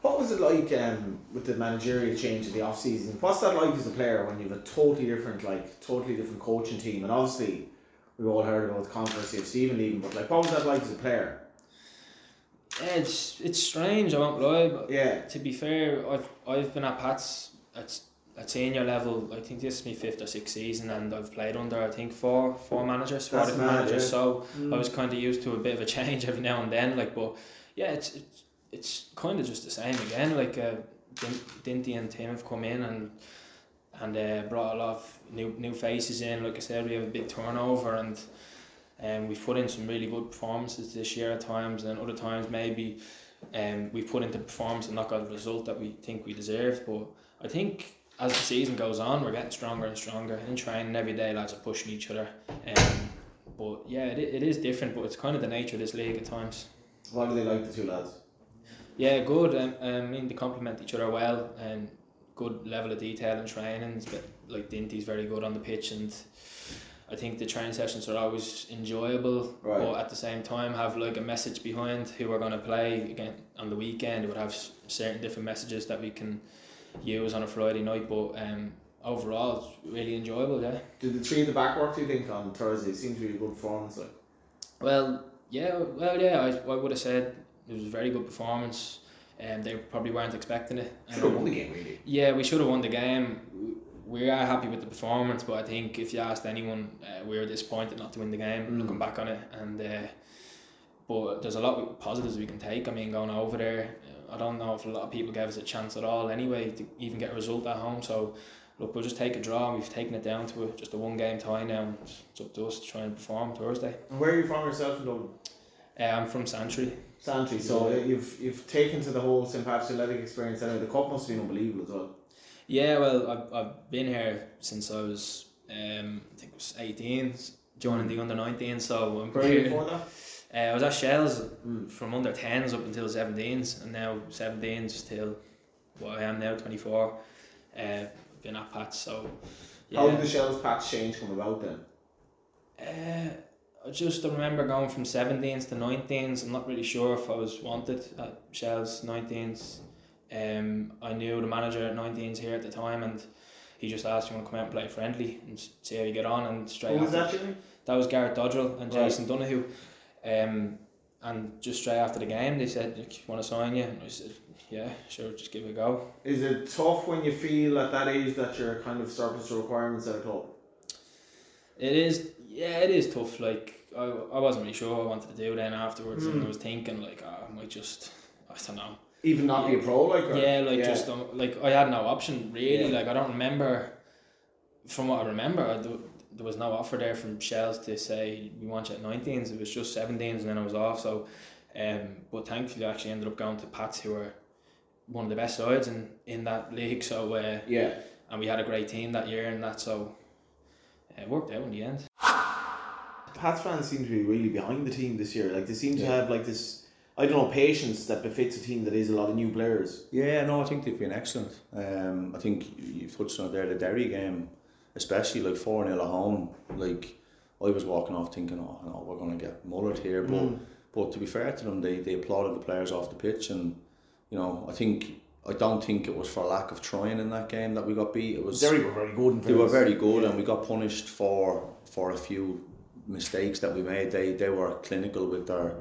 What was it like um, with the managerial change in the off season? What's that like as a player when you have a totally different, like totally different coaching team? And obviously, we've all heard about the controversy of Stephen leaving, but like, what was that like as a player? Yeah, it's it's strange. I won't lie, but Yeah, to be fair, I've I've been at Pats at at senior level. I think this is my fifth or sixth season, and I've played under I think four four managers, four That's different mad, managers. yeah. So I was kind of used to a bit of a change every now and then. Like, but yeah, it's it's it's kind of just the same again. Like, uh, Dinty and Tim have come in and and uh, brought a lot of new new faces in. Like I said, we have a big turnover and. Um, we've put in some really good performances this year at times, and other times maybe um, we've put into performance and not got the result that we think we deserved. But I think as the season goes on, we're getting stronger and stronger. In training every day, lads are pushing each other. Um, but yeah, it, it is different, but it's kind of the nature of this league at times. Why do they like the two lads? Yeah, good. Um, um, I mean, they complement each other well and good level of detail in training. But like Dinty's very good on the pitch, and I think the training sessions are always enjoyable. Right. But at the same time, have like a message behind who we're going to play again on the weekend. It would have certain different messages that we can use on a Friday night. But um, overall, it's really enjoyable. Yeah. Did the three in the back work? Do you think on Thursday? It seemed to be a good performance. Like, Well, yeah, well, yeah. I, I would have said it was a very good performance. And they probably weren't expecting it. should have won the game really. Yeah, we should have won the game. We are happy with the performance, but I think if you asked anyone, uh, we were disappointed not to win the game. Mm. Looking back on it, and uh, but there's a lot of positives we can take. I mean, going over there, uh, I don't know if a lot of people gave us a chance at all anyway to even get a result at home. So look, we'll just take a draw. We've taken it down to a, just a one game tie now. and It's up to us to try and perform Thursday. And where are you from yourself in Dublin? Uh, I'm from Santry. Santry. So Yeah. you've you've taken to the whole St Patrick's Athletic experience. Anyway, the cup must have been unbelievable as well. Yeah, well, I've, I've been here since I was, um, I think it was 18, joining the under 19, so I'm Where were you that? Uh, I was at Shels Mm. from under 10s up until 17s, and now 17s till what I am now, 24. Uh, been at Pats, so yeah. How did the Shels patch change come about then? Uh, I just remember going from 17s to 19s. I'm not really sure if I was wanted at Shels 19s. Um, I knew the manager at 19s here at the time, and he just asked, "You want to come out and play friendly and see how you get on?" And straight Who was after that, that was Gareth Dodrell and Right. Jason Donahue. Um, and just straight after the game, they said, "You "Want to sign you?" And I said, "Yeah, sure, just give it a go." Is it tough when you feel at that age that you're kind of to requirements at a club? It is, yeah, it is tough. Like I, I wasn't really sure what I wanted to do then afterwards, and Mm. I was thinking like, oh, I might just, I don't know. Even not be a pro, like or- Yeah, like just um, like I had no option really. Yeah. Like I don't remember. From what I remember, I, there, there was no offer there from Shels to say we want you at 19s. It was just 17s, and then I was off. So, um, but thankfully, I actually ended up going to Pats, who were one of the best sides in in that league. So, uh, yeah. and we had a great team that year, and that so uh, it worked out in the end. Pats fans seem to be really behind the team this year. Like they seem to have like this, I don't know, patience that befits a team that is a lot of new players. Yeah, no, I think they've been excellent. Um, I think you- you've touched on it there the Derry game. especially like four 0 at home. Like I was walking off thinking, oh no, we're gonna get mullered here. But but to be fair to them, they they applauded the players off the pitch, and you know I think. I don't think it was for lack of trying in that game that we got beat. It was Derry were very good in they were very good, Yeah. and we got punished for for a few mistakes that we made. They they were clinical with their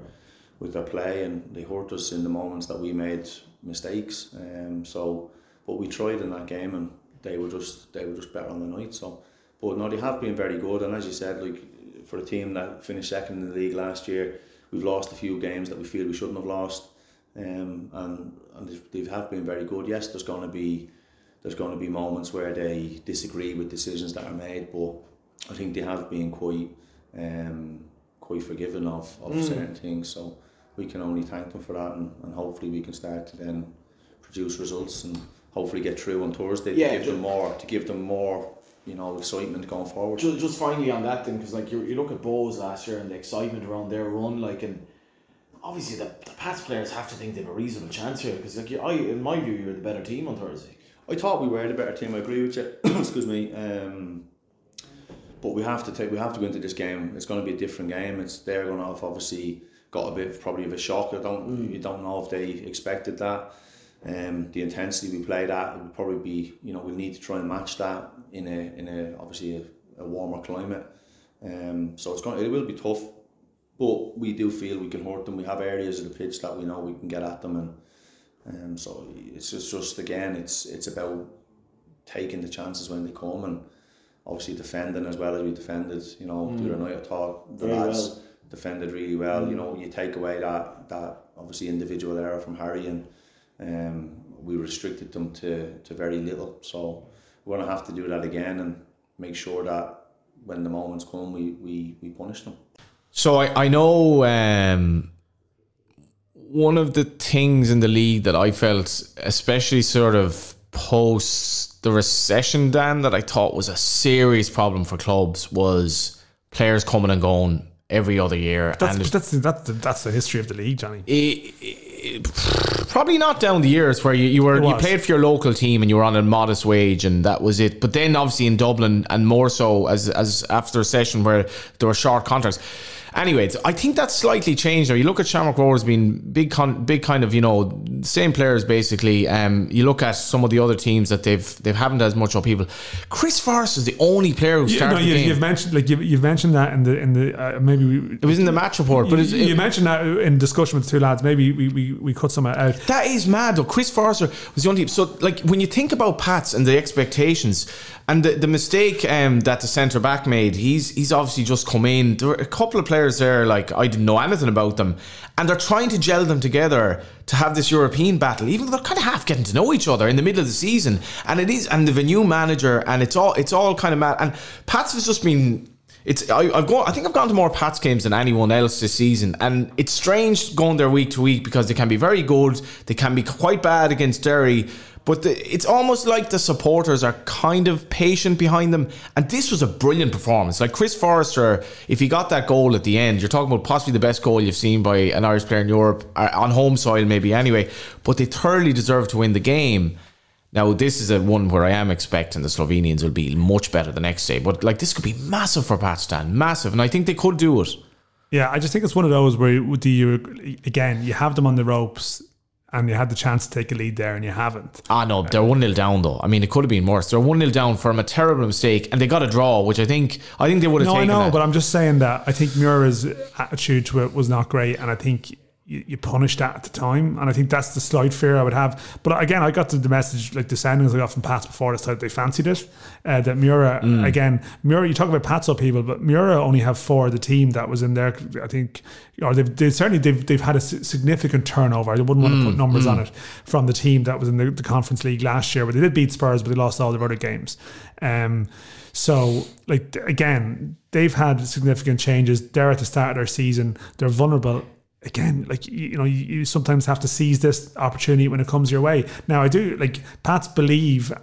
with their play, and they hurt us in the moments that we made mistakes. Um, so, but we tried in that game, and they were just they were just better on the night. So, but no, they have been very good, and as you said, like for a team that finished second in the league last year, we've lost a few games that we feel we shouldn't have lost. Um, and and they've, have been very good. Yes, there's going to be there's going to be moments where they disagree with decisions that are made, but I think they have been quite um, quite forgiving of, of Mm. certain things. So we can only thank them for that, and, and hopefully we can start to then produce results and hopefully get through on Thursday Yeah, to give them more to give them more you know excitement going forward. Just, just finally on that thing, because like you, you look at Bohs last year and the excitement around their run, like and obviously the, the Pats players have to think they have a reasonable chance here, because like you, I, in my view, you're the better team on Thursday. I thought we were the better team. I agree with you. Excuse me. Um, but we have to take. We have to go into this game. It's going to be a different game. It's they're going to have obviously got a bit probably of a shock. I don't. You don't know if they expected that. Um, the intensity we played at would probably be. You know, we'll need to try and match that in a in a obviously a, a warmer climate. Um, so it's going. It will be tough. But we do feel we can hurt them. We have areas of the pitch that we know we can get at them, and um, so it's just, just again, it's it's about taking the chances when they come, and obviously defending as well as we defended. You know, the other night I thought the Very lads well. defended really well. You know, you take away that that obviously individual error from Harry, and um, we restricted them to to very little. So we're gonna have to do that again and make sure that when the moments come, we we, we punish them. So I, I know um, one of the things in the league that I felt, especially sort of post the recession, Dan, that I thought was a serious problem for clubs was players coming and going every other year. That's, and that's, that's, the, that's the history of the league, Johnny. it, it, probably not down the years where you, you were you played for your local team and you were on a modest wage and that was it. But then obviously in Dublin and more so as as after a session where there were short contracts. Anyways, I think that's slightly changed. Now you look at Shamrock Rovers being big, con- big kind of you know same players basically. Um, you look at some of the other teams that they've they haven't as much of people. Chris Forrest is the only player who You, started no, the you, game. you've mentioned like you've, you've mentioned that in the in the uh, maybe we, it was in the match report, but you, it's, you mentioned that in discussion with the two lads. Maybe we, we, we cut some out. That is mad though. Chris Forrester was the only so like when you think about Pats and the expectations and the, the mistake um, that the centre back made, he's he's obviously just come in. There were a couple of players there like I didn't know anything about them, and they're trying to gel them together to have this European battle, even though they're kind of half getting to know each other in the middle of the season. And it is, and they've new manager, and it's all it's all kind of mad. And Pats has just been it's I, I've gone. I think I've gone to more Pats games than anyone else this season, and it's strange going there week to week because they can be very good. They can be quite bad against Derry, but the, it's almost like the supporters are kind of patient behind them. And this was a brilliant performance. Like Chris Forrester, if he got that goal at the end, you're talking about possibly the best goal you've seen by an Irish player in Europe uh, on home soil, maybe anyway. But they thoroughly deserve to win the game. Now this is a one where I am expecting the Slovenians will be much better the next day, but like this could be massive for Pakistan, massive, and I think they could do it. Yeah, I just think it's one of those where the you again you have them on the ropes and you had the chance to take a lead there and you haven't. Ah no, they're one 0 down though. I mean, it could have been worse. They're one 0 down from a terrible mistake, and they got a draw, which I think I think they would have No, no I know, that. but I'm just saying that I think Mura's attitude to it was not great, and I think you, you punished that at the time, and I think that's the slight fear I would have. But again, I got the, the message, like the soundings I got from Pats before this, that they fancied it. Uh, that Mura, Mm. again, Mura, you talk about Pats people, but Mura only have four of the team that was in there. I think, or they've, they certainly they've, they've had a significant turnover. I wouldn't want to put Mm, numbers mm. on it from the team that was in the, the Conference League last year, but they did beat Spurs, but they lost all their other games. Um, so, like again, they've had significant changes. They're at the start of their season. They're vulnerable. Again, like you, know, you, you sometimes have to seize this opportunity when it comes your way. Now, I do like Pats believe,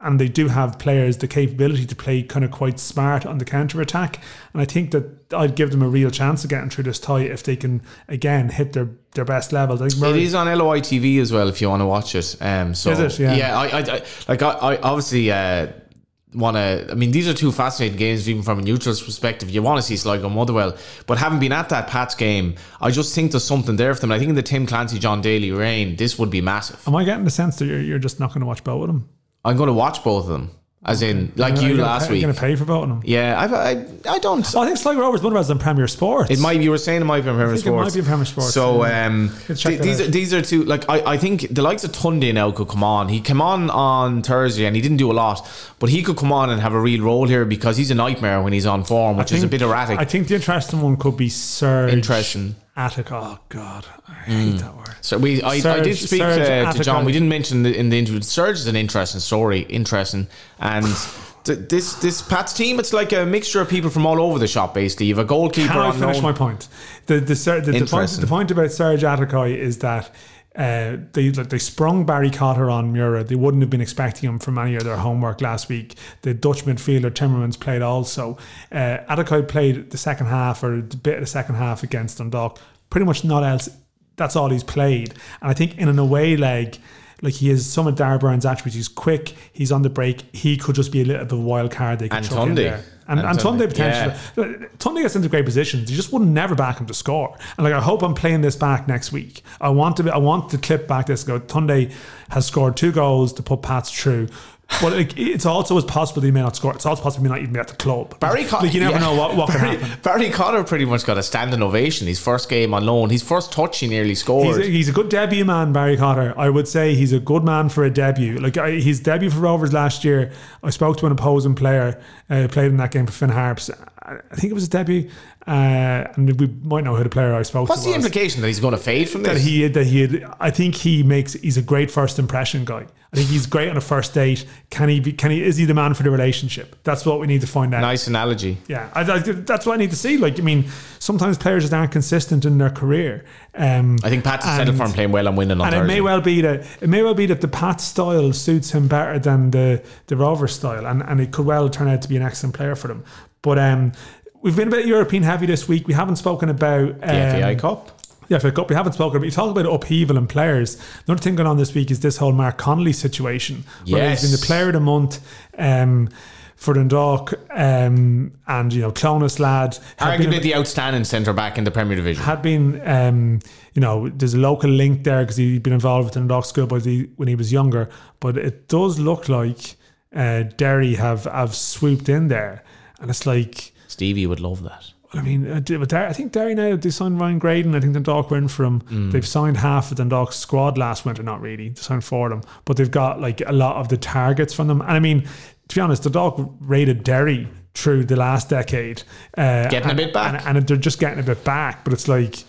and they do have players the capability to play kind of quite smart on the counter attack. And I think that I'd give them a real chance of getting through this tie if they can again hit their their best level. I think It Murray- is on LOI TV as well if you want to watch it. Um, so it? Yeah. I, I, I like I, I obviously uh, want to. I mean, these are two fascinating games, even from a neutral's perspective. You want to see Sligo Motherwell, but having been at that Pats game, I just think there's something there for them. I think in the Tim Clancy, John Daly reign, this would be massive. Am I getting the sense that you're, you're just not going to watch both of them? I'm going to watch both of them, as in like You're you last pay, week. You're going to pay for both of them. Yeah, I, I, I don't. Oh, I think Sligo Rovers Motherwell's in Premier Sports. It might. You were saying it might be in Premier think it might be in Premier Sports, So yeah. um, th- these out. are these are two. Like I, I think the likes of Tunde now could come on. He came on on Thursday and he didn't do a lot, but he could come on and have a real role here because he's a nightmare when he's on form, which I is a bit erratic. I think the interesting one could be Serge Interesting. Attic. Oh God, I hate that word. So we, I, I did speak Serge to, to John. We didn't mention the, in the interview. Serge is an interesting story, interesting, and th- this this Pat's team. It's like a mixture of people from all over the shop. Basically, you have a goalkeeper. Can I unknown. finish my point? The the, Ser- the, the, point, the point about Serge Atakayi is that uh, they like, they sprung Barry Cotter on Mura. They wouldn't have been expecting him from any of their homework last week. The Dutch midfielder Timmermans played also. Uh, Atakayi played the second half or a bit of the second half against Dundalk. Pretty much not else. That's all he's played. And I think in an away leg. Like he has some of Darragh Burns attributes. He's quick. He's on the break. He could just be a little bit of a wild card. They could chuck in there. And, And and Tunde, Tunde potentially. Uh, Tunde gets into great positions. You just would never back him to score. And like I hope I'm playing this back next week. I want to. Be, I want to clip back this. Go. Tunde has scored two goals to put Pats through. But like, it's also as possible he may not score. It's also possible he may not even be at the club. Barry Con- like you never yeah. know what, what Barry, can happen. Barry Connor pretty much got a standing ovation. His first game on loan, his first touch, he nearly He's scored. a, he's a good debut man, Barry Cotter. I would say he's a good man for a debut. Like I, his debut for Rovers last year, I spoke to an opposing player, uh, played in that game for Finn Harps. I think it was his debut, uh, and we might know who the player I spoke What's to What's the implication that he's going to fade from that this? he that he I think he makes he's a great first impression guy. I think he's great on a first date. Can he be? Can he? Is he the man for the relationship? That's what we need to find out. nice analogy. Yeah, I, I, that's what I need to see. Like, I mean, sometimes players just aren't consistent in their career. Um, I think Pat's settled for him playing well and winning on and it may well be that it may well be that the Pat style suits him better than the the Rover style, and and it could well turn out to be an excellent player for them. But um, we've been a bit European heavy this week. We haven't spoken about um, the FAI Cup. Yeah, cup, we haven't spoken about. You talk about upheaval and players. Another thing going on this week is this whole Mark Connolly situation, where he's been the player of the month um, for Dundalk, um, and you know, Clones lad had been- Arguably the outstanding centre back in the Premier Division. had been, um, you know, there's a local link there because he'd been involved with the Dundalk schoolboys he- when he was younger. But it does look like uh, Derry have have swooped in there, and it's like. Stevie would love that. I mean, uh, I think Derry now they signed Ryan Graydon. I think Dundalk in for him. They've signed half of Dundalk's squad last winter. Not really, they signed for them, but they've got like a lot of the targets from them. And I mean, to be honest, Dundalk rated Derry through the last decade, uh, Getting a and- bit back. and, and they're just getting a bit back. But it's like,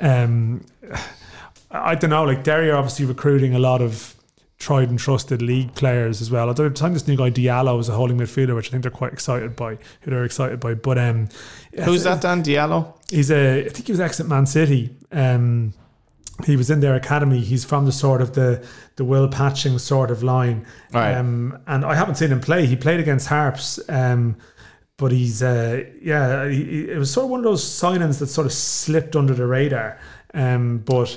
um, I don't know. Like Derry are obviously recruiting a lot of tried and trusted league players as well. Although they've signed this new guy Diallo as a holding midfielder, which I think they're quite excited by. Who they're excited by, but um, Who's that, Dan Diallo? He's a, I think he was ex at Man City. Um, he was in their academy. He's from the sort of the the Will Patching sort of line. Right. Um, and I haven't seen him play. He played against Harps. Um, but he's uh, yeah, he, he- it was sort of one of those signings that sort of slipped under the radar. Um, but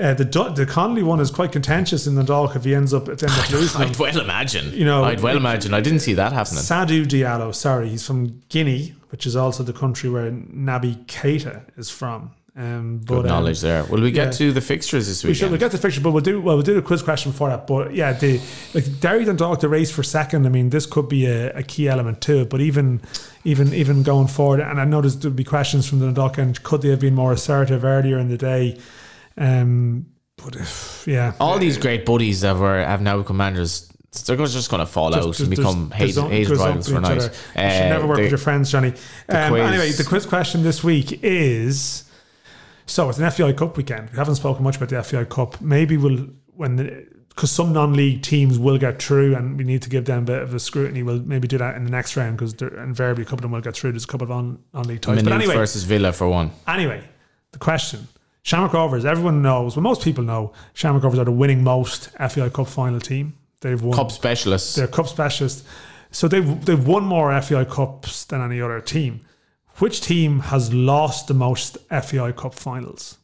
uh, the the Connolly one is quite contentious in the Dog if he ends up if they end up losing him. I'd well imagine. You know, I'd well like- imagine. I didn't see that happening. Sadou Diallo, sorry, he's from Guinea, which is also the country where Naby Keita is from. Um, but, Good um, knowledge there. Will we get yeah. to the fixtures this we should weekend? we get the fixture, but we'll do well. We'll do the quiz question for that. But yeah, the like Derry Dundalk the race for second. I mean, this could be a, a key element to it. But even even even going forward, and I noticed there'd be questions from the Dundalk and Could they have been more assertive earlier in the day? Um, but if, yeah, All these great buddies that were have now become managers, they're just going to fall out and become hated, rivals for night. other. You should never work the- with your friends, Johnny. Um, quiz- anyway, the quiz question this week is so it's an FAI Cup weekend. We haven't spoken much about the FAI Cup. Maybe we'll when because some non-league teams will get through, and we need to give them a bit of a scrutiny. We'll maybe do that in the next round because invariably a couple of them will get through. There's a couple of on non-league ties. But anyway, versus Villa for one. Anyway, the question. Shamrock Rovers, everyone knows, well, most people know Shamrock Rovers are the winning most FAI Cup final team. They've won. Cup specialists. They're cup specialists. So they've, they've won more FAI Cups than any other team. Which team has lost the most FAI Cup finals?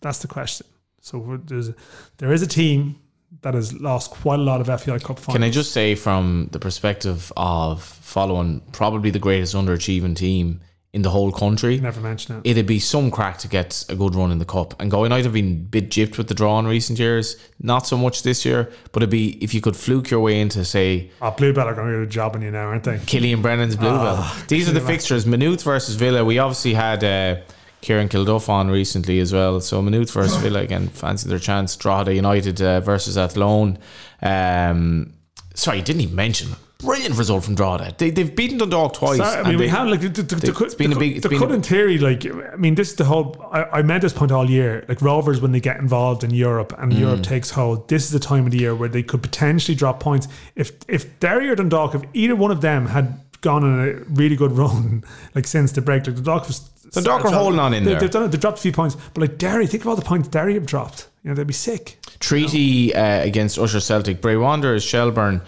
That's the question. So there's, there is a team that has lost quite a lot of FAI Cup finals. Can I just say, from the perspective of following probably the greatest underachieving team in the whole country, never mention it? it'd be some crack to get a good run in the cup. And Go United have been a bit gypped with the draw in recent years, not so much this year, but it'd be if you could fluke your way into, say, Oh, Bluebell are going to get a job on you now, aren't they? Killian Brennan's Bluebell. Oh, These are the fixtures. Maynooth versus Villa. We obviously had uh, Kieran Kilduff on recently as well. So Maynooth versus Villa again, fancy their chance. Drogheda United uh, versus Athlone. Um, sorry, didn't even mention. Brilliant result from Drogheda. They, they've beaten Dundalk twice. Sorry, I and mean, we have like the, the, the, the, it's been a big- the cut in theory. Like, I mean, this is the whole. I, I made this point all year. Like Rovers, when they get involved in Europe and Mm. Europe takes hold, this is the time of the year where they could potentially drop points. If if Derry or Dundalk, if either one of them had gone on a really good run, like since the break, like Dundalk was. Dundalk are holding on in they, there. They've done it. They've dropped a few points, but like Derry, think of all the points Derry have dropped. You know, they'd be sick. Treaty uh, against Usher Celtic, Bray Wanderers, Shelburne,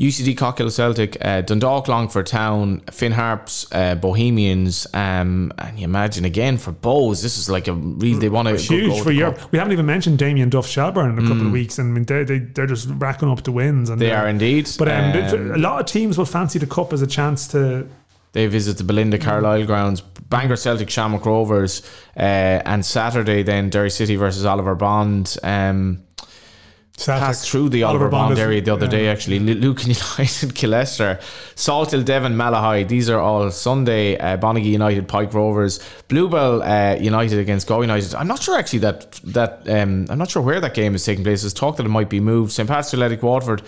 UCD Cockhill Celtic, uh, Dundalk Longford Town, Finn Harps, uh, Bohemians, um, and you imagine again for Bohs, this is like a real, they want to huge for Europe. We haven't even mentioned Damien Duff Shelburne in a couple of weeks, and I mean they they they're just racking up the wins. And Mm. They they're- are indeed. But um, Um, a lot of teams will fancy the cup as a chance to. They visit the Belinda Carlisle grounds, Bangor Celtic, Shamrock Rovers, uh, and Saturday then Derry City versus Oliver Bond. Um, passed through the Oliver, Oliver Bond Bond, area the other yeah. day actually. Lu- Lucan United, Killester, Salthill, Devon, Malahide. These are all Sunday. Uh, United, Pike Rovers, Bluebell uh, United against Go United. I'm not sure actually that that um, I'm not sure where that game is taking place. There's talk that it might be moved. St Pat's Athletic, Waterford,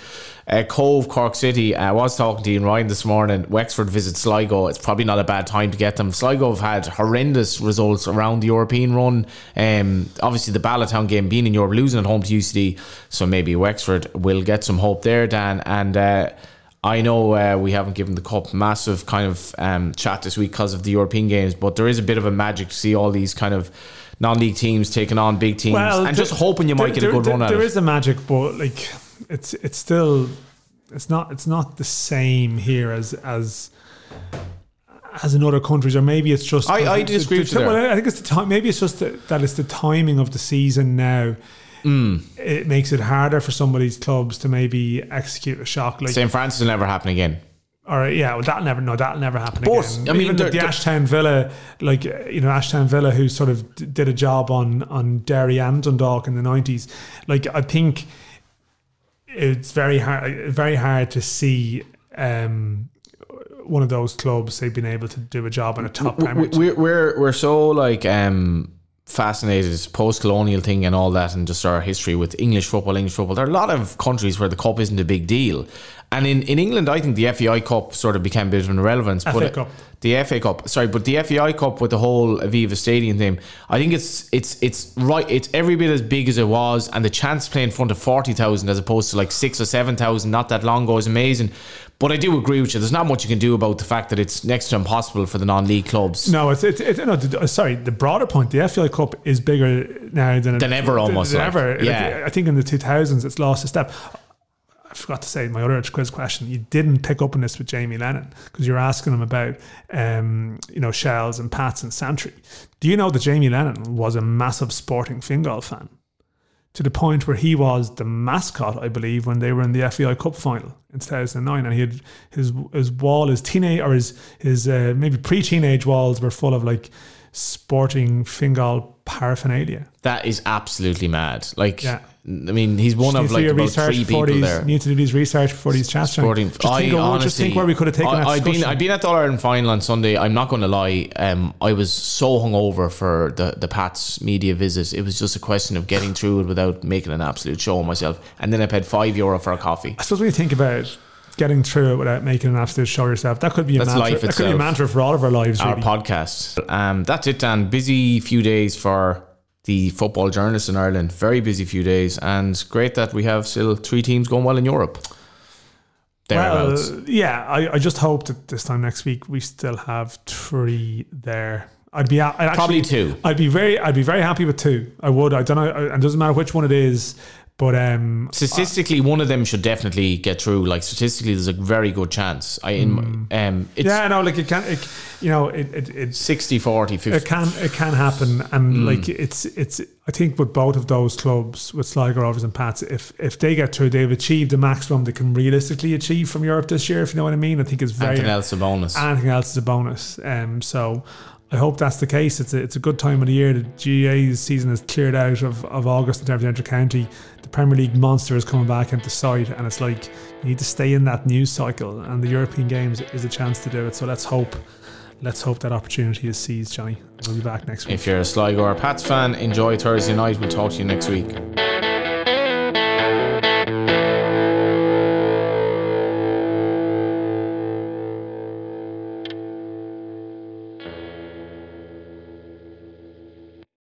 uh, Cobh, Cork City. I was talking to Ian Ryan this morning. Wexford visits Sligo. It's probably not a bad time to get them. Sligo have had horrendous results around the European run. Um, obviously, the Bala Town game being in Europe, losing at home to UCD. So maybe Wexford will get some hope there, Dan. And uh, I know uh, we haven't given the cup massive kind of um, chat this week because of the European games, but there is a bit of a magic to see all these kind of non-league teams taking on big teams and there- just hoping you might there- get a good there- run at There is a magic, but like it's it's still it's not it's not the same here as as as in other countries, or maybe it's just. I- I disagree the- with you. Well, I think it's the time. Maybe it's just that, that it's the timing of the season now. Mm. It makes it harder for some of these clubs to maybe execute a shock. Like, St. Francis will never happen again. all right, yeah, well, that'll never, no, that'll never happen But, again. I mean, even the, the Ashtown Villa, like you know, Ashtown Villa, who sort of d- did a job on on Derry and Dundalk in the nineties. Like, I think it's very hard, very hard to see um, one of those clubs they've been able to do a job on a top we're, we're we're so like um fascinated post-colonial thing and all that and just our history with English football English football. There are a lot of countries where the cup isn't a big deal. And in, in England I think the FAI Cup sort of became a bit of an irrelevance FA but Cup. the FA Cup sorry but the FAI Cup with the whole Aviva Stadium thing I think it's it's it's right it's every bit as big as it was and the chance to play in front of 40,000 as opposed to like 6 or 7,000 not that long ago is amazing but I do agree with you there's not much you can do about the fact that it's next to impossible for the non-league clubs No, it's, it's, it's no. the- Sorry, the broader point, the FAI Cup is bigger now than it- Than ever almost, Than like. ever. Yeah. I think in the two thousands, it's lost a step. I forgot to say my other quiz question. You didn't pick up on this with Jamie Lennon because you're asking him about, um, you know, Shels and pats and Santry. Do you know that Jamie Lennon was a massive Sporting Fingal fan? To the point where he was the mascot, I believe, when they were in the FAI Cup final in 2009, and he had his his wall, his teenage or his his uh, maybe pre-teenage walls were full of like sporting Fingal paraphernalia. That is absolutely mad. Like, Yeah. I mean, he's one of like about three people these, there. Need to do these research for these chats. Sporting. Just think, of, I just think where we could have taken I, that I've been. I've been at the All Ireland final on Sunday. I'm not going to lie. Um, I was so hungover for the the Pats media visit. It was just a question of getting through it without making an absolute show of myself. And then I paid five euro for a coffee. I suppose when you think about getting through it without making an absolute show yourself, that could be a That's mantra. life that could be a mantra for all of our lives. Our really. podcast. Um, that's it, Dan. Busy few days for the football journalists in Ireland. Very busy few days, and great that we have still three teams going well in Europe. Thereabouts. Well, yeah, I, I just hope that this time next week we still have three there. I'd be I'd actually, Probably two. I'd be very I'd be very happy with two. I would. I don't know. And doesn't matter which one it is, but um, Statistically, one of them should definitely get through. Like statistically, there's a very good chance. I in um, it's yeah, no, like it can. It, you know, it it, it 60 40 50 it can it can happen, and like it's it's. I think with both of those clubs, with Sligo Rovers and Pats, if if they get through, they've achieved the maximum they can realistically achieve from Europe this year. If you know what I mean, I think it's very anything else a bonus anything else is a bonus. Um, so I hope that's the case. It's a, it's a good time of the year. The GAA's season is cleared out of, of August in terms of County. The Premier League monster is coming back into sight, and it's like you need to stay in that news cycle. And the European Games is a chance to do it. So let's hope. Let's hope that opportunity is seized, Johnny. We'll be back next week. if you're a Sligo or a Pats fan enjoy Thursday night we'll talk to you next week